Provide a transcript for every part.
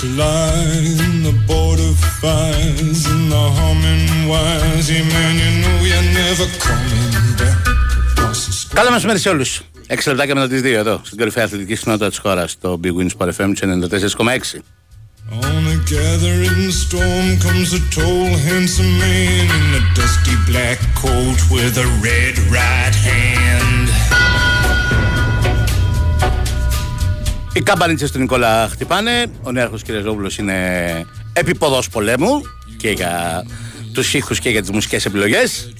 secrets lie in the border fires and the humming wires. Yeah, man, you know you're never coming back. Καλό μεσημέρι σε όλου. 6 λεπτάκια μετά τι 2 εδώ, στην κορυφαία αθλητική συχνότητα τη χώρα, στο Big Wins Sport FM 94,6. On a gathering storm comes a tall, handsome man in a dusty black coat with a red right hand. Οι κάμπανιτσε του Νικόλα χτυπάνε. Ο νέαρχος κ. Ζόβουλο είναι επίποδο πολέμου και για τους ήχους και για τις μουσικές επιλογές.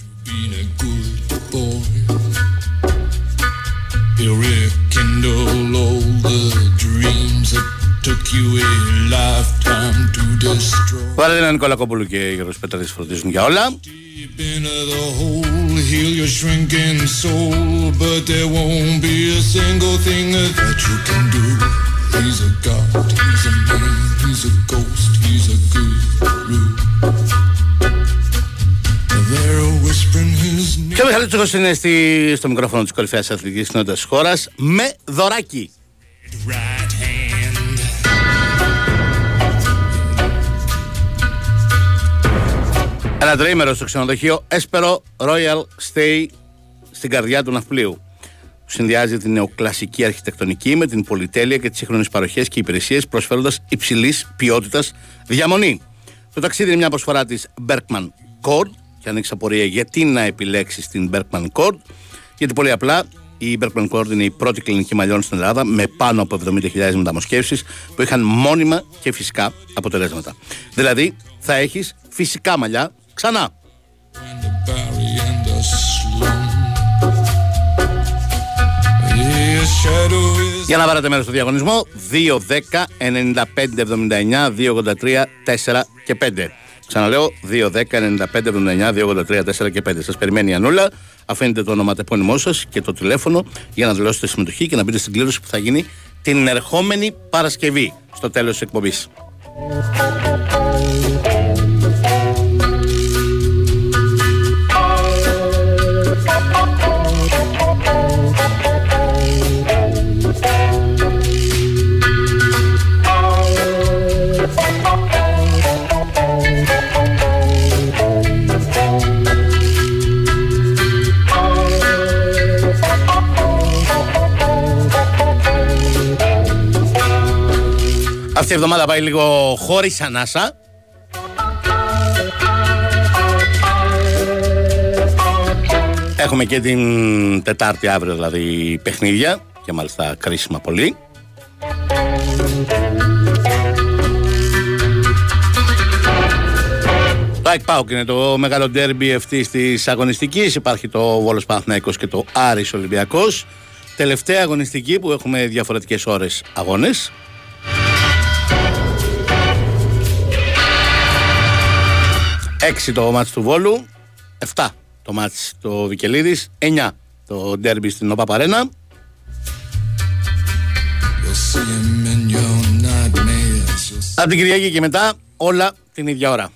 Βάλε έναν Νικόλα Κόμπουλου και Γιώργος Πέτραδης φροντίζουν για όλα. Και ο Μιχαλής Τσούχος είναι στη, στο μικρόφωνο της κορυφαίας αθλητικής κοινότητας της χώρας με δωράκι. Ένα τρίμερο στο ξενοδοχείο Έσπερο Royal Stay στην καρδιά του ναυπλίου. Που συνδυάζει την νεοκλασική αρχιτεκτονική με την πολυτέλεια και τις σύγχρονες παροχές και υπηρεσίες προσφέροντας υψηλής ποιότητας διαμονή. Το ταξίδι είναι μια προσφορά της Berkman Cord και αν έχεις απορία γιατί να επιλέξεις την Berkman Cord, γιατί πολύ απλά η Berkman Cord είναι η πρώτη κλινική μαλλιών στην Ελλάδα με πάνω από 70.000 μεταμοσχεύσεις που είχαν μόνιμα και φυσικά αποτελέσματα. Δηλαδή θα έχεις φυσικά μαλλιά Ξανά. Για να πάρετε μέρος στο διαγωνισμό 2, 10, 95, 79, 2, 83, 4 και 5. Ξαναλέω 2, 10, 95, 79, 2, 83, 4 και 5. Σας περιμένει η Ανούλα. Αφήνετε το όνομα τεπώνυμό σας και το τηλέφωνο για να δηλώσετε συμμετοχή και να μπείτε στην κλήρωση που θα γίνει την ερχόμενη Παρασκευή στο τέλος της εκπομπής. Αυτή η εβδομάδα πάει λίγο χωρίς ανάσα. Έχουμε και την Τετάρτη αύριο δηλαδή παιχνίδια και μάλιστα κρίσιμα πολύ. Το ΑΕΚ ΠΑΟΚ είναι το μεγάλο ντέρμπι αυτή της αγωνιστικής. Υπάρχει το Βόλος Παναθηναϊκός και το Άρης Ολυμπιακός. Τελευταία αγωνιστική που έχουμε διαφορετικές ώρες αγώνες. 6 το μάτς του Βόλου, 7 το μάτς του Βικελίδης, 9 το ντέρμπι στην ΟΠΑ Παρένα. Από την Κυριακή και μετά όλα την ίδια ώρα.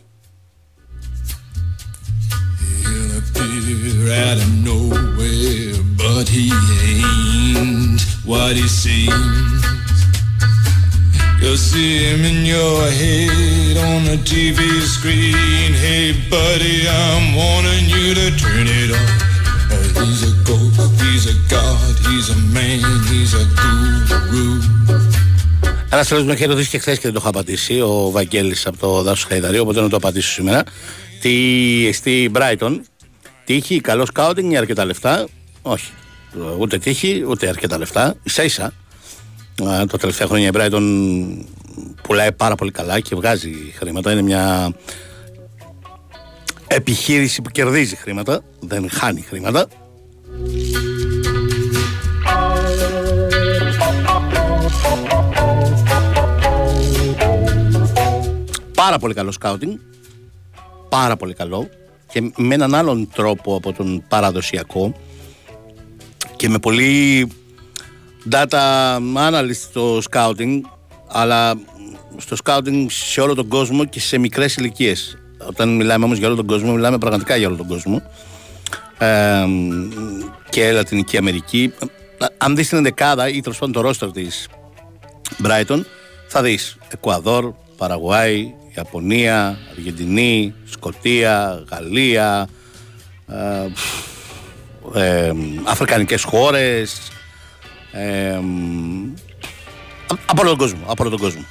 You'll see him in your head on the TV screen. Hey, buddy, I'm warning you to turn it off. Oh, he's a ghost, he's a god, he's a man, he's a guru. Ένας φίλος με είχε ρωτήσει και χθες και δεν το έχω απαντήσει. Ο Βαγγέλης από το Δάσο Χαϊδαρίου, οπότε να το απαντήσω σήμερα. Τι στη Brighton, τύχη, καλό σκάουτινγκ ή αρκετά λεφτά; Όχι. Ούτε τύχη, ούτε αρκετά λεφτά. σα ίσα τα τελευταία χρόνια η Brighton πουλάει πάρα πολύ καλά και βγάζει χρήματα. Είναι μια επιχείρηση που κερδίζει χρήματα, δεν χάνει χρήματα. Πάρα πολύ καλό σκάουτινγκ, πάρα πολύ καλό και με έναν άλλον τρόπο από τον παραδοσιακό και με πολύ data analyst στο scouting, αλλά στο scouting σε όλο τον κόσμο και σε μικρές ηλικίες. Όταν μιλάμε όμως για όλο τον κόσμο, μιλάμε πραγματικά για όλο τον κόσμο. Ε, και Λατινική Αμερική. Αν δεις την δεκάδα ή τέλος πάντων το roster της Brighton, Θα δεις Εκουαδόρ, Παραγουάη, Ιαπωνία, Αργεντινή, Σκοτία, Γαλλία, ε, ε, αφρικανικές χώρες, ε, από όλο τον κόσμο. Από όλο τον κόσμο.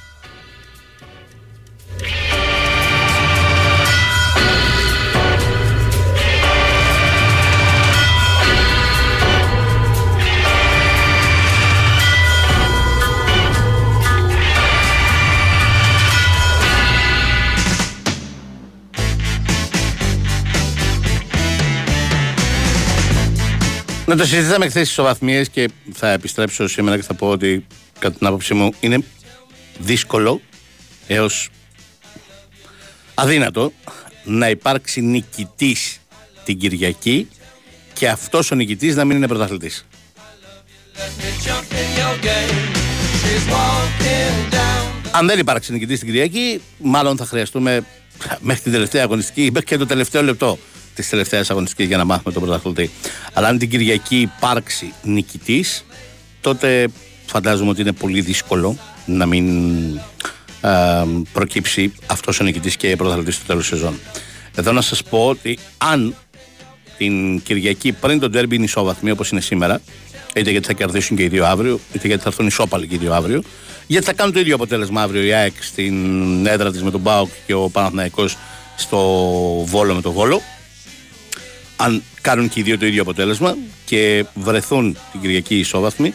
Να το συζητάμε χθες στις ισοβαθμίε και θα επιστρέψω σήμερα και θα πω ότι κατά την άποψή μου είναι δύσκολο έως αδύνατο να υπάρξει νικητής την Κυριακή και αυτός ο νικητής να μην είναι πρωταθλητής. Αν δεν υπάρξει νικητής την Κυριακή, μάλλον θα χρειαστούμε μέχρι την τελευταία αγωνιστική, μέχρι και το τελευταίο λεπτό της τελευταίας αγωνιστικής για να μάθουμε τον πρωταθλητή. Αλλά αν την Κυριακή υπάρξει νικητής, τότε φαντάζομαι ότι είναι πολύ δύσκολο να μην προκύψει αυτός ο νικητής και πρωταθλητής στο τέλος σεζόν. Εδώ να σας πω ότι αν την Κυριακή πριν τον τέρμπι είναι ισόβαθμοι όπως είναι σήμερα, είτε γιατί θα κερδίσουν και οι δύο αύριο, είτε γιατί θα έρθουν ισόπαλοι και οι δύο αύριο, γιατί θα κάνουν το ίδιο αποτέλεσμα αύριο η ΑΕΚ στην έδρα της με τον Μπάουκ και ο Παναθηναϊκός στο Βόλο με τον Βόλο αν κάνουν και οι δύο το ίδιο αποτέλεσμα και βρεθούν την Κυριακή ισόβαθμοι,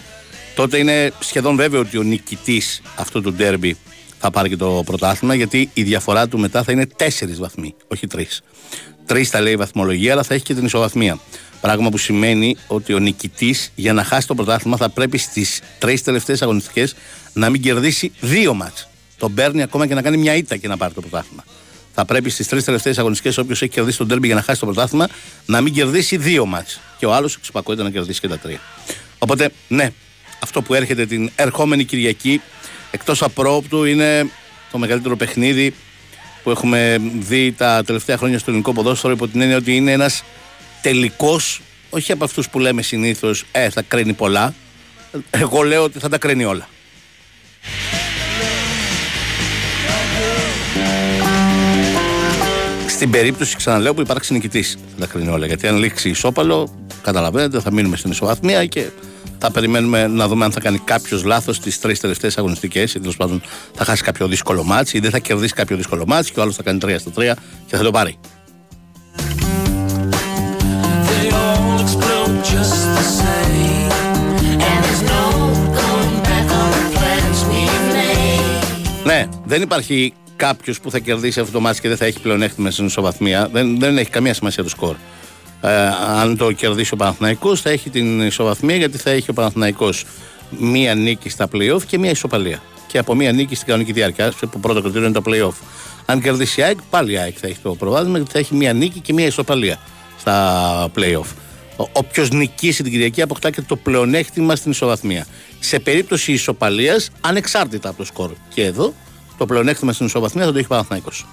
τότε είναι σχεδόν βέβαιο ότι ο νικητής αυτού του ντέρμπι θα πάρει και το πρωτάθλημα, γιατί η διαφορά του μετά θα είναι τέσσερις βαθμοί, όχι τρεις. Τρεις θα λέει η βαθμολογία, αλλά θα έχει και την ισοβαθμία. Πράγμα που σημαίνει ότι ο νικητής για να χάσει το πρωτάθλημα θα πρέπει στις τρεις τελευταίες αγωνιστικές να μην κερδίσει δύο μάτς. Τον παίρνει ακόμα και να κάνει μια ήττα και να πάρει το πρωτάθλημα θα πρέπει στις τρεις τελευταίες αγωνιστικές, όποιος έχει κερδίσει τον τέρμπι για να χάσει το πρωτάθλημα, να μην κερδίσει δύο μάτς. Και ο άλλος εξυπακούεται να κερδίσει και τα τρία. Οπότε, ναι, αυτό που έρχεται την ερχόμενη Κυριακή, εκτός απρόπτου, είναι το μεγαλύτερο παιχνίδι που έχουμε δει τα τελευταία χρόνια στο ελληνικό ποδόσφαιρο, υπό την έννοια ότι είναι ένας τελικός, όχι από αυτούς που λέμε συνήθως, ε, θα κρίνει πολλά. Εγώ λέω ότι θα τα κρίνει όλα. Στην περίπτωση, ξαναλέω, που υπάρξει νικητή, θα τα κρίνει όλα. Γιατί αν λήξει ισόπαλο, καταλαβαίνετε, θα μείνουμε στην ισοβαθμία και θα περιμένουμε να δούμε αν θα κάνει κάποιος λάθος στι τρεις τελευταίες αγωνιστικές ή τέλος πάντων θα χάσει κάποιο δύσκολο μάτσο ή δεν θα κερδίσει κάποιο δύσκολο μάτσο και ο άλλος θα κάνει 3 στα 3 και θα το πάρει. Ναι, δεν υπάρχει κάποιος που θα κερδίσει αυτό το μάτι και δεν θα έχει πλεονέκτημα στην ισοβαθμία. Δεν, δεν έχει καμία σημασία το σκορ. Ε, αν το κερδίσει ο Παναθηναϊκός θα έχει την ισοβαθμία γιατί θα έχει ο Παναθηναϊκός μία νίκη στα playoff και μία ισοπαλία. Και από μία νίκη στην κανονική διάρκεια, που πρώτο κριτήριο είναι το playoff. Αν κερδίσει η ΑΕΚ, πάλι η ΑΕΚ θα έχει το προβάδισμα γιατί θα έχει μία νίκη και μία ισοπαλία στα playoff. Όποιος νικήσει την Κυριακή αποκτά και το πλεονέκτημα στην ισοβαθμία. Σε περίπτωση ισοπαλίας, ανεξάρτητα από το σκορ. Και εδώ το πλεονέκτημα στην ισοβαθμία θα το έχει Παναθηναϊκός.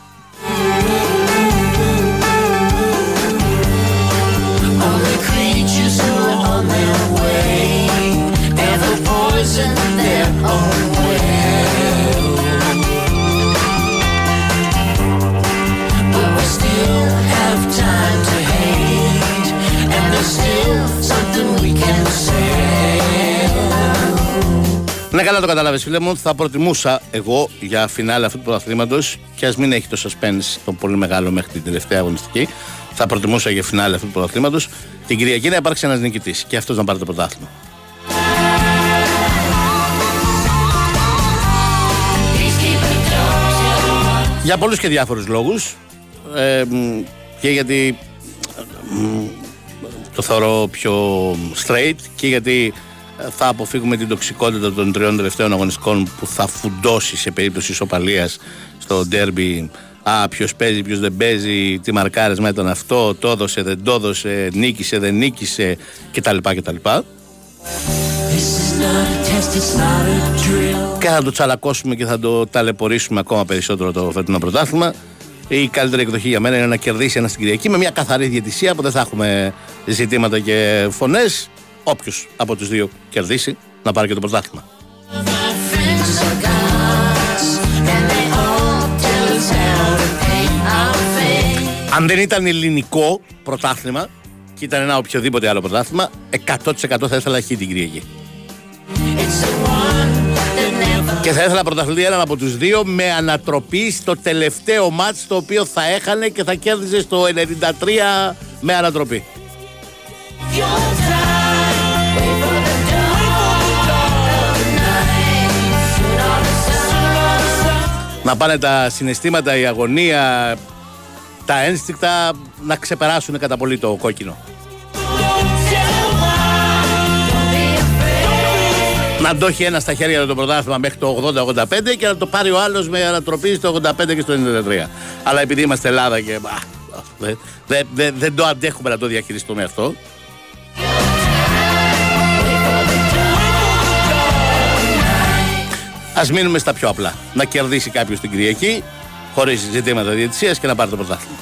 Ναι, καλά το κατάλαβε, φίλε μου. Θα προτιμούσα εγώ για φινάλε αυτού του πρωταθλήματος και ας μην έχει το suspense το πολύ μεγάλο μέχρι την τελευταία αγωνιστική. Θα προτιμούσα για φινάλε αυτού του πρωταθλήματος την Κυριακή να υπάρξει ένας νικητής και αυτός να πάρει το πρωτάθλημα. Για πολλούς και διάφορους λόγους ε, και γιατί το θεωρώ πιο straight και γιατί θα αποφύγουμε την τοξικότητα των τριών τελευταίων αγωνιστικών που θα φουντώσει σε περίπτωση ισοπαλίας στο ντέρμπι Α, ποιος παίζει, ποιος δεν παίζει, τι μαρκάρισμα ήταν αυτό, το έδωσε, δεν το έδωσε, νίκησε, δεν νίκησε κτλ. κτλ. Και θα το τσαλακώσουμε και θα το ταλαιπωρήσουμε ακόμα περισσότερο το φετινό πρωτάθλημα. Η καλύτερη εκδοχή για μένα είναι να κερδίσει ένα στην Κυριακή με μια καθαρή διαιτησία που δεν θα έχουμε ζητήματα και φωνές όποιος από τους δύο κερδίσει να πάρει και το πρωτάθλημα. Αν δεν ήταν ελληνικό πρωτάθλημα και ήταν ένα οποιοδήποτε άλλο πρωτάθλημα, 100% θα ήθελα έχει την Κυριακή. Και θα ήθελα πρωταθλητή έναν από τους δύο με ανατροπή στο τελευταίο μάτς το οποίο θα έχανε και θα κέρδιζε στο 93 με ανατροπή. Να πάνε τα συναισθήματα, η αγωνία, τα ένστικτα να ξεπεράσουν κατά πολύ το κόκκινο. Να το έχει ένα στα χέρια του το πρωτάθλημα μέχρι το 80-85 και να το πάρει ο άλλος με ανατροπή στο 85 και στο 93. Αλλά επειδή είμαστε Ελλάδα και. Δεν δε, δε, το αντέχουμε να το διαχειριστούμε αυτό. Α μείνουμε στα πιο απλά. Να κερδίσει κάποιος την Κυριακή, χωρίς ζητήματα διαιτησίας και να πάρει το πρωτάθλημα.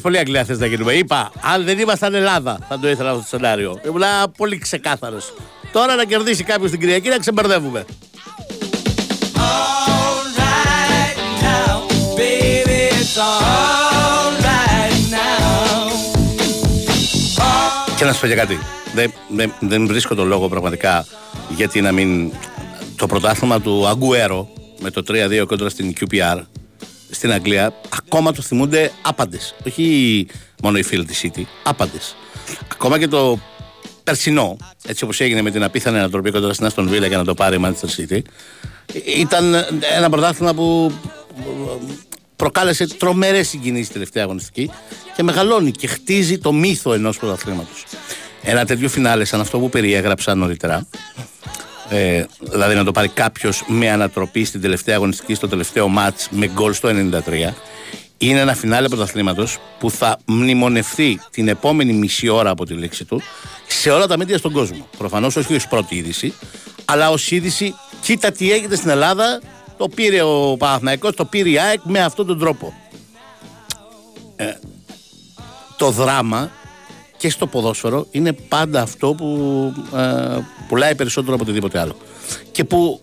Πολύ αγγλία θες να γίνουμε. Είπα, αν δεν ήμασταν Ελλάδα, θα το ήθελα αυτό το σενάριο. Ήμουν πολύ ξεκάθαρος. Τώρα να κερδίσει κάποιος την Κυριακή να ξεμπερδεύουμε. Και να σου πω για κάτι. Δεν, δεν, δεν βρίσκω τον λόγο πραγματικά γιατί να μην. Το πρωτάθλημα του Αγκουέρο με το 3-2 κόντρα στην QPR στην Αγγλία ακόμα το θυμούνται άπαντες. Όχι μόνο οι φίλοι της City, άπαντες. Ακόμα και το περσινό, έτσι όπως έγινε με την απίθανη ανατροπή κοντά στην Αστον Βίλα για να το πάρει η Manchester City, ήταν ένα πρωτάθλημα που προκάλεσε τρομερές συγκινήσεις τελευταία αγωνιστική και μεγαλώνει και χτίζει το μύθο ενός πρωταθλήματος. Ένα τέτοιο φινάλε σαν αυτό που περιέγραψα νωρίτερα, ε, δηλαδή να το πάρει κάποιος με ανατροπή στην τελευταία αγωνιστική, στο τελευταίο μάτς με γκολ στο 93, είναι ένα φινάλε πρωταθλήματος που θα μνημονευτεί την επόμενη μισή ώρα από τη λήξη του σε όλα τα μέντια στον κόσμο. Προφανώς όχι ως πρώτη είδηση, αλλά ως είδηση, κοίτα τι έγινε στην Ελλάδα. Το πήρε ο Παναθηναϊκός, το πήρε η ΑΕΚ με αυτόν τον τρόπο. Ε, το δράμα και στο ποδόσφαιρο είναι πάντα αυτό που ε, πουλάει περισσότερο από οτιδήποτε άλλο. Και που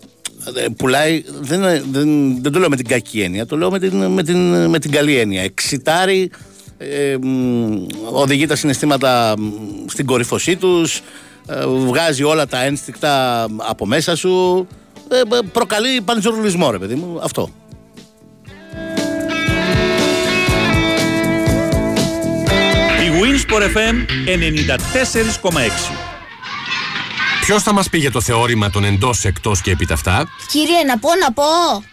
ε, πουλάει, δεν, δεν, δεν το λέω με την κακή έννοια, το λέω με την, με την, με την καλή έννοια. Εξητάρει ε, οδηγεί τα συναισθήματα στην κορυφωσή τους ε, βγάζει όλα τα ένστικτα από μέσα σου ε, προκαλεί πανζουρλισμό ρε παιδί μου αυτό Winsport FM 94,6 Ποιος θα μας πει για το θεώρημα των εντός, εκτός και επιταυτά. Κύριε, να πω, να πω.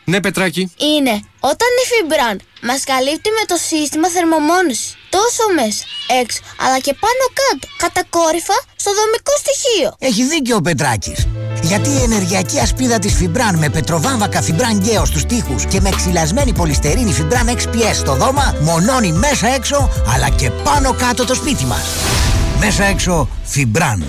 Ναι, Πετράκη. Είναι όταν η Φιμπραν μας καλύπτει με το σύστημα θερμομόνωση τόσο μέσα, έξω, αλλά και πάνω κάτω, κατακόρυφα στο δομικό στοιχείο. Έχει δίκιο ο Πετράκης. Γιατί η ενεργειακή ασπίδα της Φιμπραν με πετροβάμβακα Φιμπραν Γκέο στους τοίχους και με ξυλασμένη πολυστερίνη Φιμπραν XPS στο δώμα μονώνει μέσα έξω αλλά και πάνω κάτω το σπίτι μας. Μέσα έξω Φιμπραν.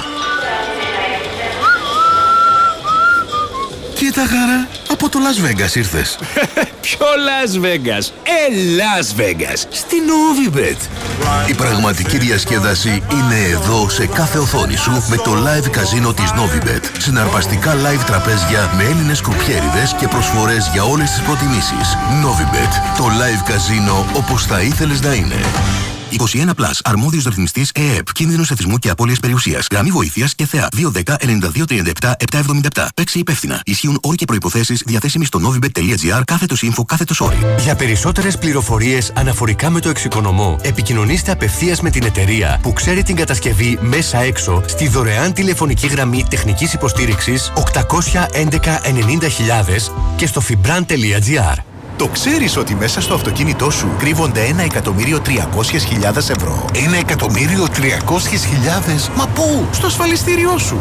Κοίτα χαρά, από το Las Vegas ήρθες. Ποιο Las Vegas, ε Las Vegas, στην Novibet. Η πραγματική διασκέδαση είναι εδώ σε κάθε οθόνη σου με το live καζίνο της Novibet. Συναρπαστικά live τραπέζια με Έλληνες κρουπιέριδες και προσφορές για όλες τις προτιμήσεις. Novibet, το live καζίνο όπως θα ήθελες να είναι. 21 Plus. Αρμόδιος ρυθμιστής ΕΕΠ. Κίνδυνος εθισμού και απώλειας περιουσίας. Γραμμή βοήθειας και θεά. 210-9237-777. Παίξει υπεύθυνα. Ισχύουν όροι και προποθέσει διαθέσιμοι στο novibet.gr κάθετος info κάθετος όρι. Για περισσότερες πληροφορίες αναφορικά με το εξοικονομώ, επικοινωνήστε απευθείας με την εταιρεία που ξέρει την κατασκευή μέσα έξω στη δωρεάν τηλεφωνική γραμμή τεχνικής υποστήριξης 811 90.000 και στο fibran.gr. Το ξέρεις ότι μέσα στο αυτοκίνητό σου κρύβονται ένα εκατομμύριο τριακόσιες χιλιάδες ευρώ. Ένα εκατομμύριο τριακόσιες χιλιάδες. Μα πού; Στο ασφαλιστήριό σου.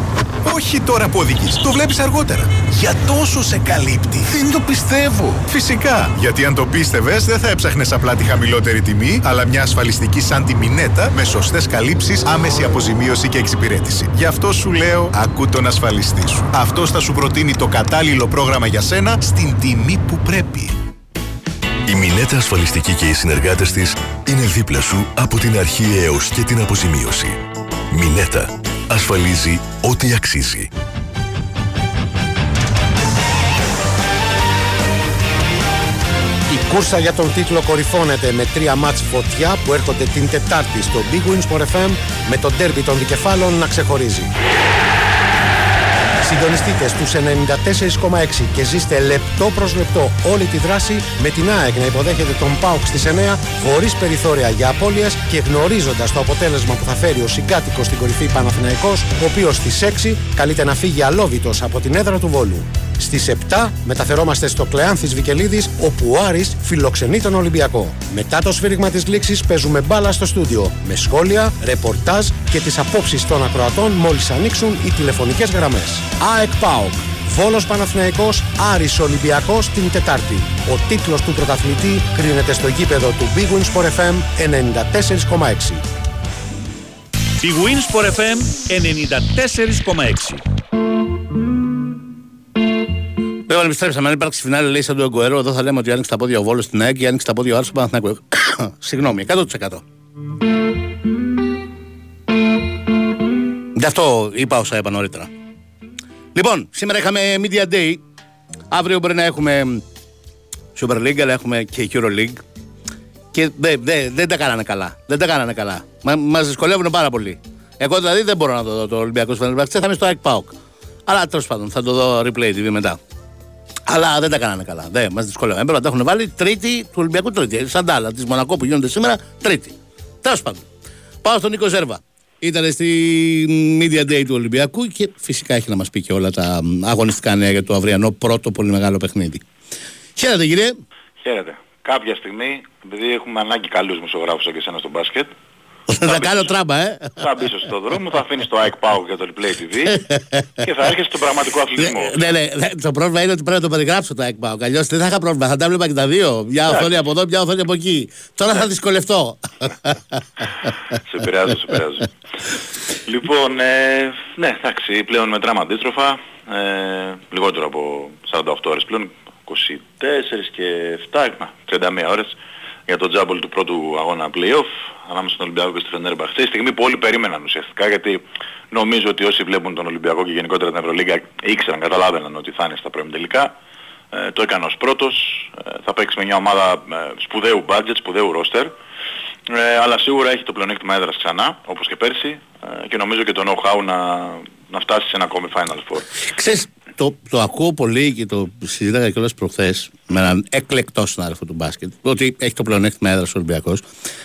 Όχι τώρα που οδηγείς. Το βλέπεις αργότερα. Για τόσο σε καλύπτει. Δεν το πιστεύω. Φυσικά. Γιατί αν το πίστευες δεν θα έψαχνες απλά τη χαμηλότερη τιμή, αλλά μια ασφαλιστική σαν τη Μινέτα με σωστές καλύψεις, άμεση αποζημίωση και εξυπηρέτηση. Γι' αυτό σου λέω, ακού τον ασφαλιστή σου. Αυτός θα σου προτείνει το κατάλληλο πρόγραμμα για σένα στην τιμή που πρέπει. Η Μινέτα Ασφαλιστική και οι συνεργάτες της είναι δίπλα σου από την αρχή έως και την αποζημίωση. Μινέτα. Ασφαλίζει ό,τι αξίζει. Η κούρσα για τον τίτλο κορυφώνεται με τρία μάτς φωτιά που έρχονται την Τετάρτη στο Big Wins for FM με τον τέρμπι των δικεφάλων να ξεχωρίζει. Συντονιστείτε στους 94,6 και ζήστε λεπτό προς λεπτό όλη τη δράση με την ΑΕΚ να υποδέχεται τον ΠΑΟΚ στις 9 χωρίς περιθώρια για απώλειες και γνωρίζοντας το αποτέλεσμα που θα φέρει ο συγκάτοικος στην κορυφή Παναθηναϊκός ο οποίος στις 6 καλείται να φύγει αλόβητος από την έδρα του Βόλου. Στις 7 μεταφερόμαστε στο Κλεάνθης Βικελίδης όπου ο Άρης φιλοξενεί τον Ολυμπιακό. Μετά το σφύριγμα της λήξης παίζουμε μπάλα στο στούντιο με σχόλια, ρεπορτάζ και τις απόψεις των ακροατών μόλις ανοίξουν οι τηλεφωνικές γραμμές. ΑΕΚ ΠΑΟΚ Βόλος Παναθηναϊκός, Άρης Ολυμπιακός την Τετάρτη. Ο τίτλος του πρωταθλητή κρίνεται στο γήπεδο του Big Wins for FM 94,6. Big Wins for FM 94,6. Λοιπόν, επιστρέψαμε. Αν υπάρξει φινάλε, λέει σαν το Εγκοερό, εδώ θα λέμε ότι άνοιξε τα πόδια ο Βόλος στην ΑΕΚ και άνοιξε τα πόδια ο Άρης στον Παναθηναϊκό. Συγγνώμη, 100%. Γι' αυτό είπα όσα είπα νωρίτερα. Λοιπόν, σήμερα είχαμε Media Day. Αύριο μπορεί να έχουμε Super League, αλλά έχουμε και Euro League. Και δεν δε, δεν τα κάνανε καλά. Δεν τα κάνανε καλά. Μα μας δυσκολεύουν πάρα πολύ. Εγώ δηλαδή δεν μπορώ να το δω το Ολυμπιακό Φενερμπαχτσέ, θα είμαι στο ΑΕΚ ΠΑΟΚ. Αλλά τέλος πάντων θα το δω replay TV μετά. Αλλά δεν τα κάνανε καλά. Δεν μας δυσκολεύουν. Έπρεπε να τα έχουν βάλει τρίτη του Ολυμπιακού τρίτη. Σαν τα άλλα της Μονακό που γίνονται σήμερα, τρίτη. Τέλος πάντων. Πάω στον Νίκο Ζέρβα. Ήταν στη Media Day του Ολυμπιακού και φυσικά έχει να μας πει και όλα τα αγωνιστικά νέα για το αυριανό πρώτο πολύ μεγάλο παιχνίδι. Χαίρετε κύριε. Χαίρετε. Κάποια στιγμή, επειδή έχουμε ανάγκη καλούς μουσογράφους σαν και εσένα στο μπάσκετ, θα κάνω τράμπα, ε. θα μπεις στον δρόμο, θα αφήνεις το Ike Power για το Replay TV και θα έρχεσαι στον πραγματικό αθλητισμό. Ναι, ναι, ναι, το πρόβλημα είναι ότι πρέπει να το περιγράψω το Ike Power. Αλλιώς δεν θα είχα πρόβλημα. Θα τα βλέπα και τα δύο. Μια οθόνη από εδώ, μια οθόνη από εκεί. Τώρα θα δυσκολευτώ. σε πειράζω, σε πειράζω. λοιπόν, ε, ναι, εντάξει, πλέον μετράμε αντίστροφα. Ε, λιγότερο από 48 ώρες πλέον. 24 και 7, 31 ώρες για το τζάμπολ του πρώτου αγώνα play-off ανάμεσα στον Ολυμπιακό και στη Φενέρμπαχτσε. Στη στιγμή που όλοι περίμεναν ουσιαστικά γιατί νομίζω ότι όσοι βλέπουν τον Ολυμπιακό και γενικότερα την Ευρωλίγκα ήξεραν, καταλάβαιναν ότι θα είναι στα πρώιμη τελικά. Ε, το έκανε ως πρώτος, ε, θα παίξει με μια ομάδα ε, σπουδαίου budget, σπουδαίου roster. Ε, αλλά σίγουρα έχει το πλεονέκτημα έδρας ξανά, όπως και πέρσι, ε, και νομίζω και το know-how να, να φτάσει σε ένα ακόμη Final Four. Ξέρεις, το, το ακούω πολύ και το συζήταγα κιόλας προχθές με έναν εκλεκτό συνάδελφο του μπάσκετ, ότι έχει το πλεονέκτημα έδρας ο Ολυμπιακός.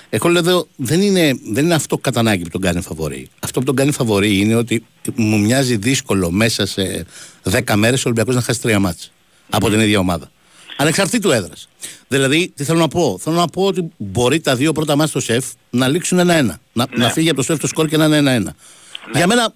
Εγώ λέω εδώ, δεν είναι, δεν είναι αυτό κατά ανάγκη που τον κάνει φαβορή. Αυτό που τον κάνει φαβορή είναι ότι μου μοιάζει δύσκολο μέσα σε 10 μέρες ο Ολυμπιακός να χάσει τρία μάτς από την ίδια ομάδα. Ανεξαρτήτου έδρας. Δηλαδή, τι θέλω να πω; Θέλω να πω ότι μπορεί τα δύο πρώτα μάτια στο σεφ να λήξουν ένα-ένα. Να, Ναι. να φύγει από το σεφ το σκορ και να είναι ένα-ένα. Για μένα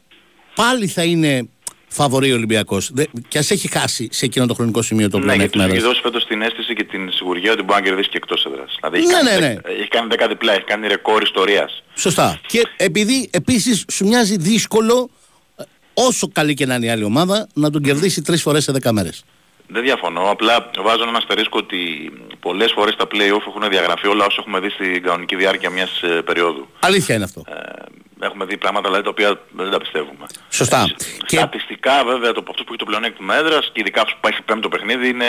πάλι θα είναι φαβορή ο Ολυμπιακός. Και ας έχει χάσει σε εκείνο το χρονικό σημείο το Ναι, γιατί πλεονέκτημα του έχει έδρας. δώσει φέτος την αίσθηση και την σιγουριά ότι μπορεί να κερδίσει και εκτός έδρας. Δηλαδή έχει, Ναι, κάνει, ναι, δεκα- έχει κάνει 10 διπλά, έχει κάνει ρεκόρ ιστορίας. Σωστά. Και επειδή επίσης σου μοιάζει δύσκολο, ε, όσο καλή και να είναι η άλλη ομάδα, να τον κερδίσει τρεις φορές σε 10 μέρες. Δεν διαφωνώ, απλά βάζω ένα αστερίσκο ότι πολλές φορές τα play-off έχουν διαγραφεί όλα όσα έχουμε δει στην κανονική διάρκεια μιας ε, περίοδου. Αλήθεια είναι αυτό. Ε, έχουμε δει πράγματα δηλαδή, τα οποία δεν τα πιστεύουμε. Σωστά. Ε, Και- Στατιστικά βέβαια το αυτός που έχει το πλεονέκτημα έδρας και ειδικά αυτός που έχει πέμπτο παιχνίδι είναι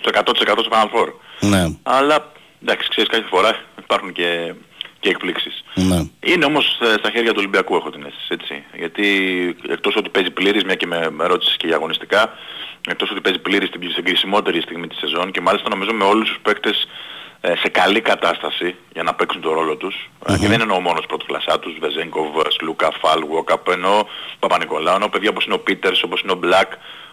στο 100% στο Final Four. Ναι. Αλλά εντάξει, ξέρεις κάθε φορά υπάρχουν και, και εκπλήξεις. ναι. Είναι όμως ε, στα χέρια του Ολυμπιακού έχω την αίσθηση, έτσι. Γιατί εκτός ότι παίζει πλήρης, μια και με, με ρώτησες και για αγωνιστικά, εκτός ότι παίζει πλήρης στην, στην κρίσιμότερη στιγμή της σεζόν και μάλιστα νομίζω με όλους τους παίκτες ε, σε καλή κατάσταση για να παίξουν τον ρόλο τους. Ε, Και δεν εννοώ μόνος τους πρωτοκλασσά τους, Βεζέγκοβ, Σλούκα, Φαλ, Βόκαπ, εννοώ Παπα-Νικολάου, εννοώ παιδιά όπως είναι ο Πίτερς, όπως είναι ο Μπλακ,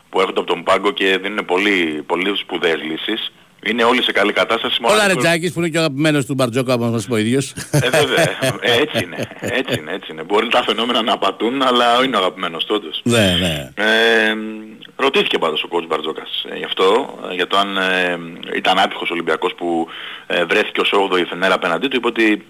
που έρχονται από τον πάγκο και δίνουν πολύ, πολύ σπουδαίες λύσεις. Είναι όλοι σε καλή κατάσταση. Ο Λαρετζάκης που είναι και ο αγαπημένος του Μπαρτζόκα, όπως μας πω ο ίδιος. Ε, βέβαια. Ε, έτσι είναι. Έτσι είναι, έτσι είναι. Μπορεί τα φαινόμενα να απατούν, αλλά είναι ο αγαπημένος όντως. Ναι, ναι. Ε, ρωτήθηκε πάντως ο coach Μπαρτζόκας ε, γι' αυτό, ε, για το αν ε, ήταν άτυχος ο Ολυμπιακός που ε, βρέθηκε ως 8η Φενέρα απέναντί του, είπε ότι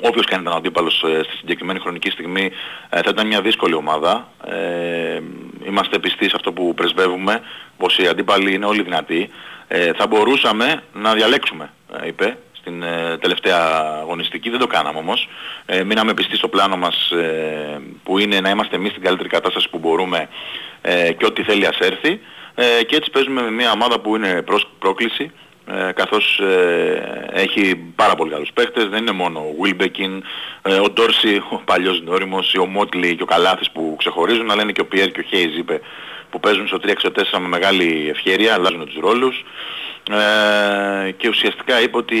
όποιος κάνει ήταν αντίπαλος ε, στη συγκεκριμένη χρονική στιγμή ε, θα ήταν μια δύσκολη ομάδα. Ε, είμαστε πιστοί σε αυτό που πρεσβεύουμε, πως οι αντίπαλοι είναι όλοι δυνατοί. Ε, θα μπορούσαμε να διαλέξουμε, ε, είπε, στην ε, τελευταία αγωνιστική. Δεν το κάναμε όμως. Ε, μείναμε πιστοί στο πλάνο μας ε, που είναι να είμαστε εμείς στην καλύτερη κατάσταση που μπορούμε ε, και ό,τι θέλει ας έρθει. Ε, και έτσι παίζουμε με μια ομάδα που είναι προς, πρόκληση ε, καθώς ε, έχει πάρα πολύ καλούς παίχτες, δεν είναι μόνο ο Wilbekin, ε, ο Ντόρσι, ο παλιός νόριμος, ο Μότλι και ο Καλάθης που ξεχωρίζουν, αλλά είναι και ο Πιέρ και ο Χέιζ είπε που παίζουν στο 3-4 με μεγάλη ευχέρεια, αλλάζουν τους ρόλους. Ε, και ουσιαστικά είπε ότι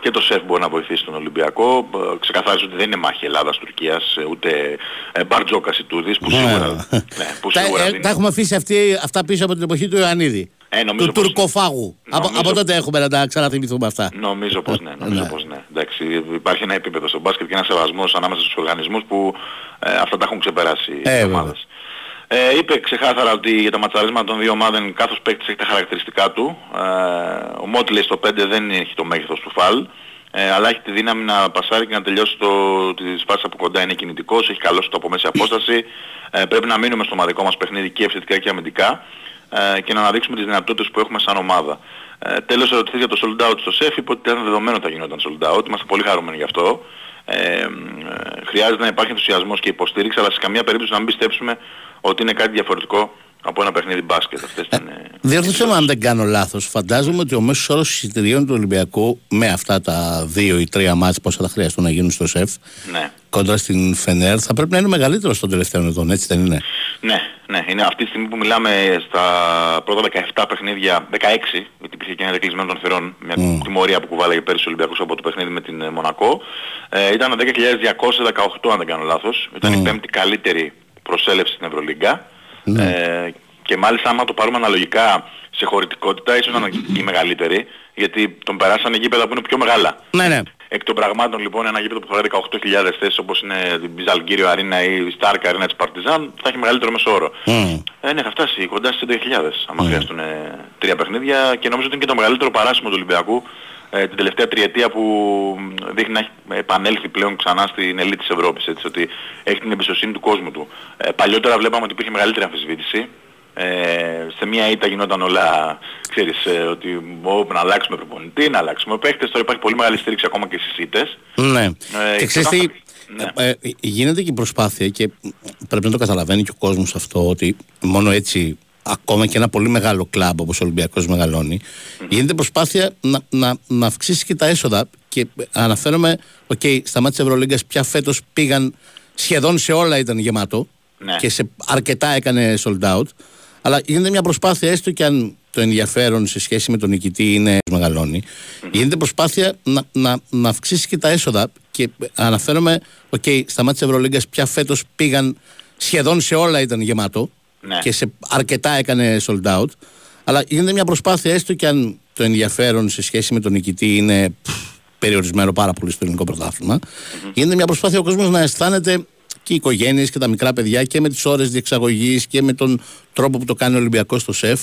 και το ΣΕΦ μπορεί να βοηθήσει τον Ολυμπιακό. Ε, ξεκαθάρισε ότι δεν είναι μάχη Ελλάδας-Τουρκίας, ε, ούτε ε, Μπαρτζόκας ή Τούδης, που Ναι. σίγουρα, ναι, που Τα, σίγουρα ε, δίνει. τα έχουμε αφήσει αυτή, αυτά πίσω από την εποχή του Ιωαννίδη. Ε, νομίζω του πως- τουρκοφάγου. Από, νομίζω- από τότε έχουμε να τα ξαναθυμηθούμε αυτά. Νομίζω πως ναι, νομίζω Ναι. πως ναι. Εντάξει, υπάρχει ένα επίπεδο στο μπάσκετ και ένα σεβασμός ανάμεσα στους οργανισμούς που ε, αυτά τα έχουν ξεπεράσει οι Ε, βέβαια. ομάδες. Ε, είπε ξεκάθαρα ότι για τα ματσαρίσματα των δύο ομάδων κάθε παίκτης έχει τα χαρακτηριστικά του. Ε, ο Μότλε στο 5 δεν έχει το μέγεθος του φαλ. Ε, αλλά έχει τη δύναμη να πασάρει και να τελειώσει το, τη φάση από κοντά. Είναι κινητικός, έχει καλό στο από μέση απόσταση. Ε, πρέπει να μείνουμε στο ομαδικό μας παιχνίδι και επιθετικά και αμυντικά ε, και να αναδείξουμε τις δυνατότητες που έχουμε σαν ομάδα. Ε, τέλος ερωτηθεί για το sold out στο ΣΕΦ, είπε ότι ήταν δεδομένο ότι θα γινόταν sold out. Είμαστε πολύ χαρούμενοι γι' αυτό. Ε, ε, χρειάζεται να υπάρχει ενθουσιασμός και υποστήριξη, αλλά σε καμία περίπτωση να μην πιστέψουμε ότι είναι κάτι διαφορετικό από ένα παιχνίδι μπάσκετ. Αυτές ήταν, ε, Διόρθωσε με αν δεν κάνω λάθος. Φαντάζομαι ότι ο μέσος όρος εισιτηρίων του Ολυμπιακού με αυτά τα δύο ή τρία μάτια πόσα θα χρειαστούν να γίνουν στο ΣΕΦ ναι. κόντρα στην Φενέρ θα πρέπει να είναι μεγαλύτερος των τελευταίων ετών, έτσι δεν είναι; Ναι, ναι, είναι αυτή τη στιγμή που μιλάμε στα πρώτα 17 παιχνίδια, 16, γιατί υπήρχε και ένα κλεισμένο των θερών, μια τιμωρία που κουβάλαγε πέρυσι ο Ολυμπιακός από το παιχνίδι με την ε, Μονακό. Ε, ήταν 10.218 αν δεν κάνω λάθος. Ήταν η πέμπτη καλύτερη προσέλευση στην Ευρωλίγκα. Ε, και μάλιστα άμα το πάρουμε αναλογικά σε χωρητικότητα ίσως να είναι και η μεγαλύτερη, γιατί τον περάσανε γήπεδα που είναι πιο μεγάλα. Ναι, ναι. Εκ των πραγμάτων λοιπόν ένα γήπεδο που θα 18.000 θέσεις όπως είναι η Ζαλγκύριο Αρίνα ή η Στάρκα Αρίνα της Παρτιζάν θα έχει μεγαλύτερο μέσο όρο. Μμ. Ε, ναι, θα φτάσει κοντά στις 11.000 άμα χρειαστούν ε, τρία παιχνίδια και νομίζω ότι είναι και το μεγαλύτερο παράσημο του Ολυμπιακού ε, την τελευταία τριετία που δείχνει να έχει επανέλθει πλέον ξανά στην ελίτ της Ευρώπης, έτσι, ότι έχει την εμπιστοσύνη του κόσμου του. Ε, παλιότερα βλέπαμε ότι υπήρχε μεγαλύτερη αμφισβήτηση. Ε, σε μια ήττα γινόταν όλα, ξέρεις, ε, ότι «Ω, να αλλάξουμε προπονητή, να αλλάξουμε παίχτες, τώρα υπάρχει πολύ μεγάλη στήριξη ακόμα και στις ήττες. Ναι. Ε, και και ξέρεις όταν τι, θα- ναι. ε, ε, γίνεται και η προσπάθεια και πρέπει να το καταλαβαίνει και ο κόσμος αυτό ότι μόνο έτσι ακόμα και ένα πολύ μεγάλο κλαμπ όπως ο Ολυμπιακός μεγαλώνει γίνεται προσπάθεια να, να, να αυξήσει και τα έσοδα και αναφέρομαι οκ, στα ματς της Ευρωλίγκας πια φέτος πήγαν σχεδόν σε όλα ήταν γεμάτο Ναι. και σε αρκετά έκανε sold out αλλά γίνεται μια προσπάθεια έστω και αν το ενδιαφέρον σε σχέση με τον νικητή είναι μεγαλώνει γίνεται προσπάθεια να, να, να αυξήσει και τα έσοδα και αναφέρομαι οκ, στα ματς της Ευρωλίγκας πια φέτος πήγαν σχεδόν σε όλα ήταν γεμάτο Ναι. και σε αρκετά έκανε sold out αλλά γίνεται μια προσπάθεια έστω και αν το ενδιαφέρον σε σχέση με τον νικητή είναι πφ, περιορισμένο πάρα πολύ στο ελληνικό πρωτάθλημα γίνεται μια προσπάθεια ο κόσμος να αισθάνεται και οι οικογένειες και τα μικρά παιδιά και με τις ώρες διεξαγωγής και με τον τρόπο που το κάνει ο Ολυμπιακός στο ΣΕΦ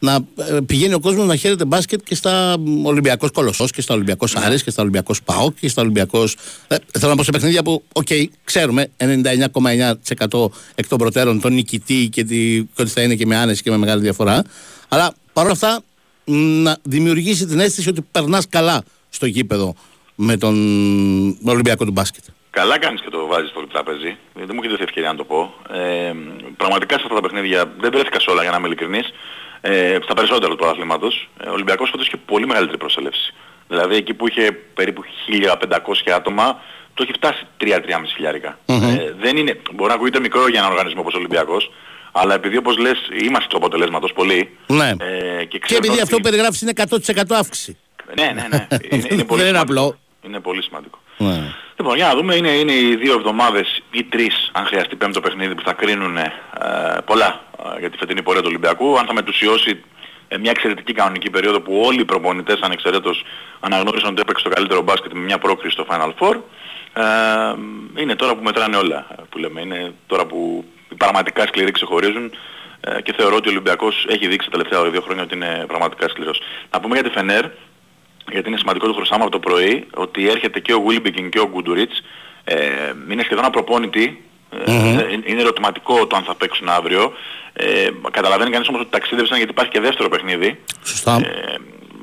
να ε, πηγαίνει ο κόσμος να χαίρεται μπάσκετ και στα μ, Ολυμπιακός Κολοσσός και στα Ολυμπιακός Άρης και στα Ολυμπιακός ΠΑΟΚ και στα Ολυμπιακός ε, θέλω να πω σε παιχνίδια που οκ ξέρουμε 99,9% εκ των προτέρων τον νικητή και, τη, και ότι θα είναι και με άνεση και με μεγάλη διαφορά αλλά παρόλα αυτά μ, να δημιουργήσει την αίσθηση ότι περνάς καλά στο γήπεδο με τον Ολυμπιακό του μπάσκετ. Καλά κάνεις και το βάζεις στο τραπέζι. Δεν μου έχει δοθεί ευκαιρία να το πω. Ε, πραγματικά σε αυτά τα παιχνίδια δεν βρέθηκας σε όλα για να είμαι ειλικρινής. Ε, στα περισσότερα του πρωταθλήματος. Ε, ο Ολυμπιακός φέτος είχε πολύ μεγαλύτερη προσέλευση. Δηλαδή εκεί που είχε περίπου 1500 άτομα, το έχει φτάσει 3-3,5 χιλιάρικα. Ε, δεν είναι, μπορεί να ακούγεται μικρό για έναν οργανισμό όπως ο Ολυμπιακός, αλλά επειδή όπως λες είμαστε του αποτελέσματος πολύ. Ναι. Ε, και, Και ξέρω επειδή ότι- αυτό που περιγράφεις είναι 100% αύξηση. Ναι, ναι, ναι. Είναι, είναι πολύ Δεν είναι σημαντικό. απλό. Είναι πολύ σημαντικό. Ναι. Λοιπόν, για να δούμε, είναι, είναι οι δύο εβδομάδες ή τρεις, αν χρειαστεί πέμπτο παιχνίδι, που θα κρίνουν ε, πολλά ε, για τη φετινή πορεία του Ολυμπιακού. Αν θα μετουσιώσει ε, μια εξαιρετική κανονική περίοδο που όλοι οι προπονητές ανεξαιρέτως αναγνώρισαν ότι έπαιξε το καλύτερο μπάσκετ με μια πρόκριση στο Final Four. Ε, είναι τώρα που μετράνε όλα που λέμε. Είναι τώρα που οι πραγματικά σκληροί ξεχωρίζουν ε, και θεωρώ ότι ο Ολυμπιακός έχει δείξει τα τελευταία δύο χρόνια ότι είναι πραγματικά σκληρός. Να πούμε για τη Φενέρ, γιατί είναι σημαντικό το χρωσάμα το πρωί, ότι έρχεται και ο Wilbekin και ο Γκουντουρίτς. Ε, είναι σχεδόν απροπόνητοι. Ε, είναι ερωτηματικό το αν θα παίξουν αύριο. Ε, καταλαβαίνει κανείς όμως ότι ταξίδευσαν γιατί υπάρχει και δεύτερο παιχνίδι. Σωστά. Ε,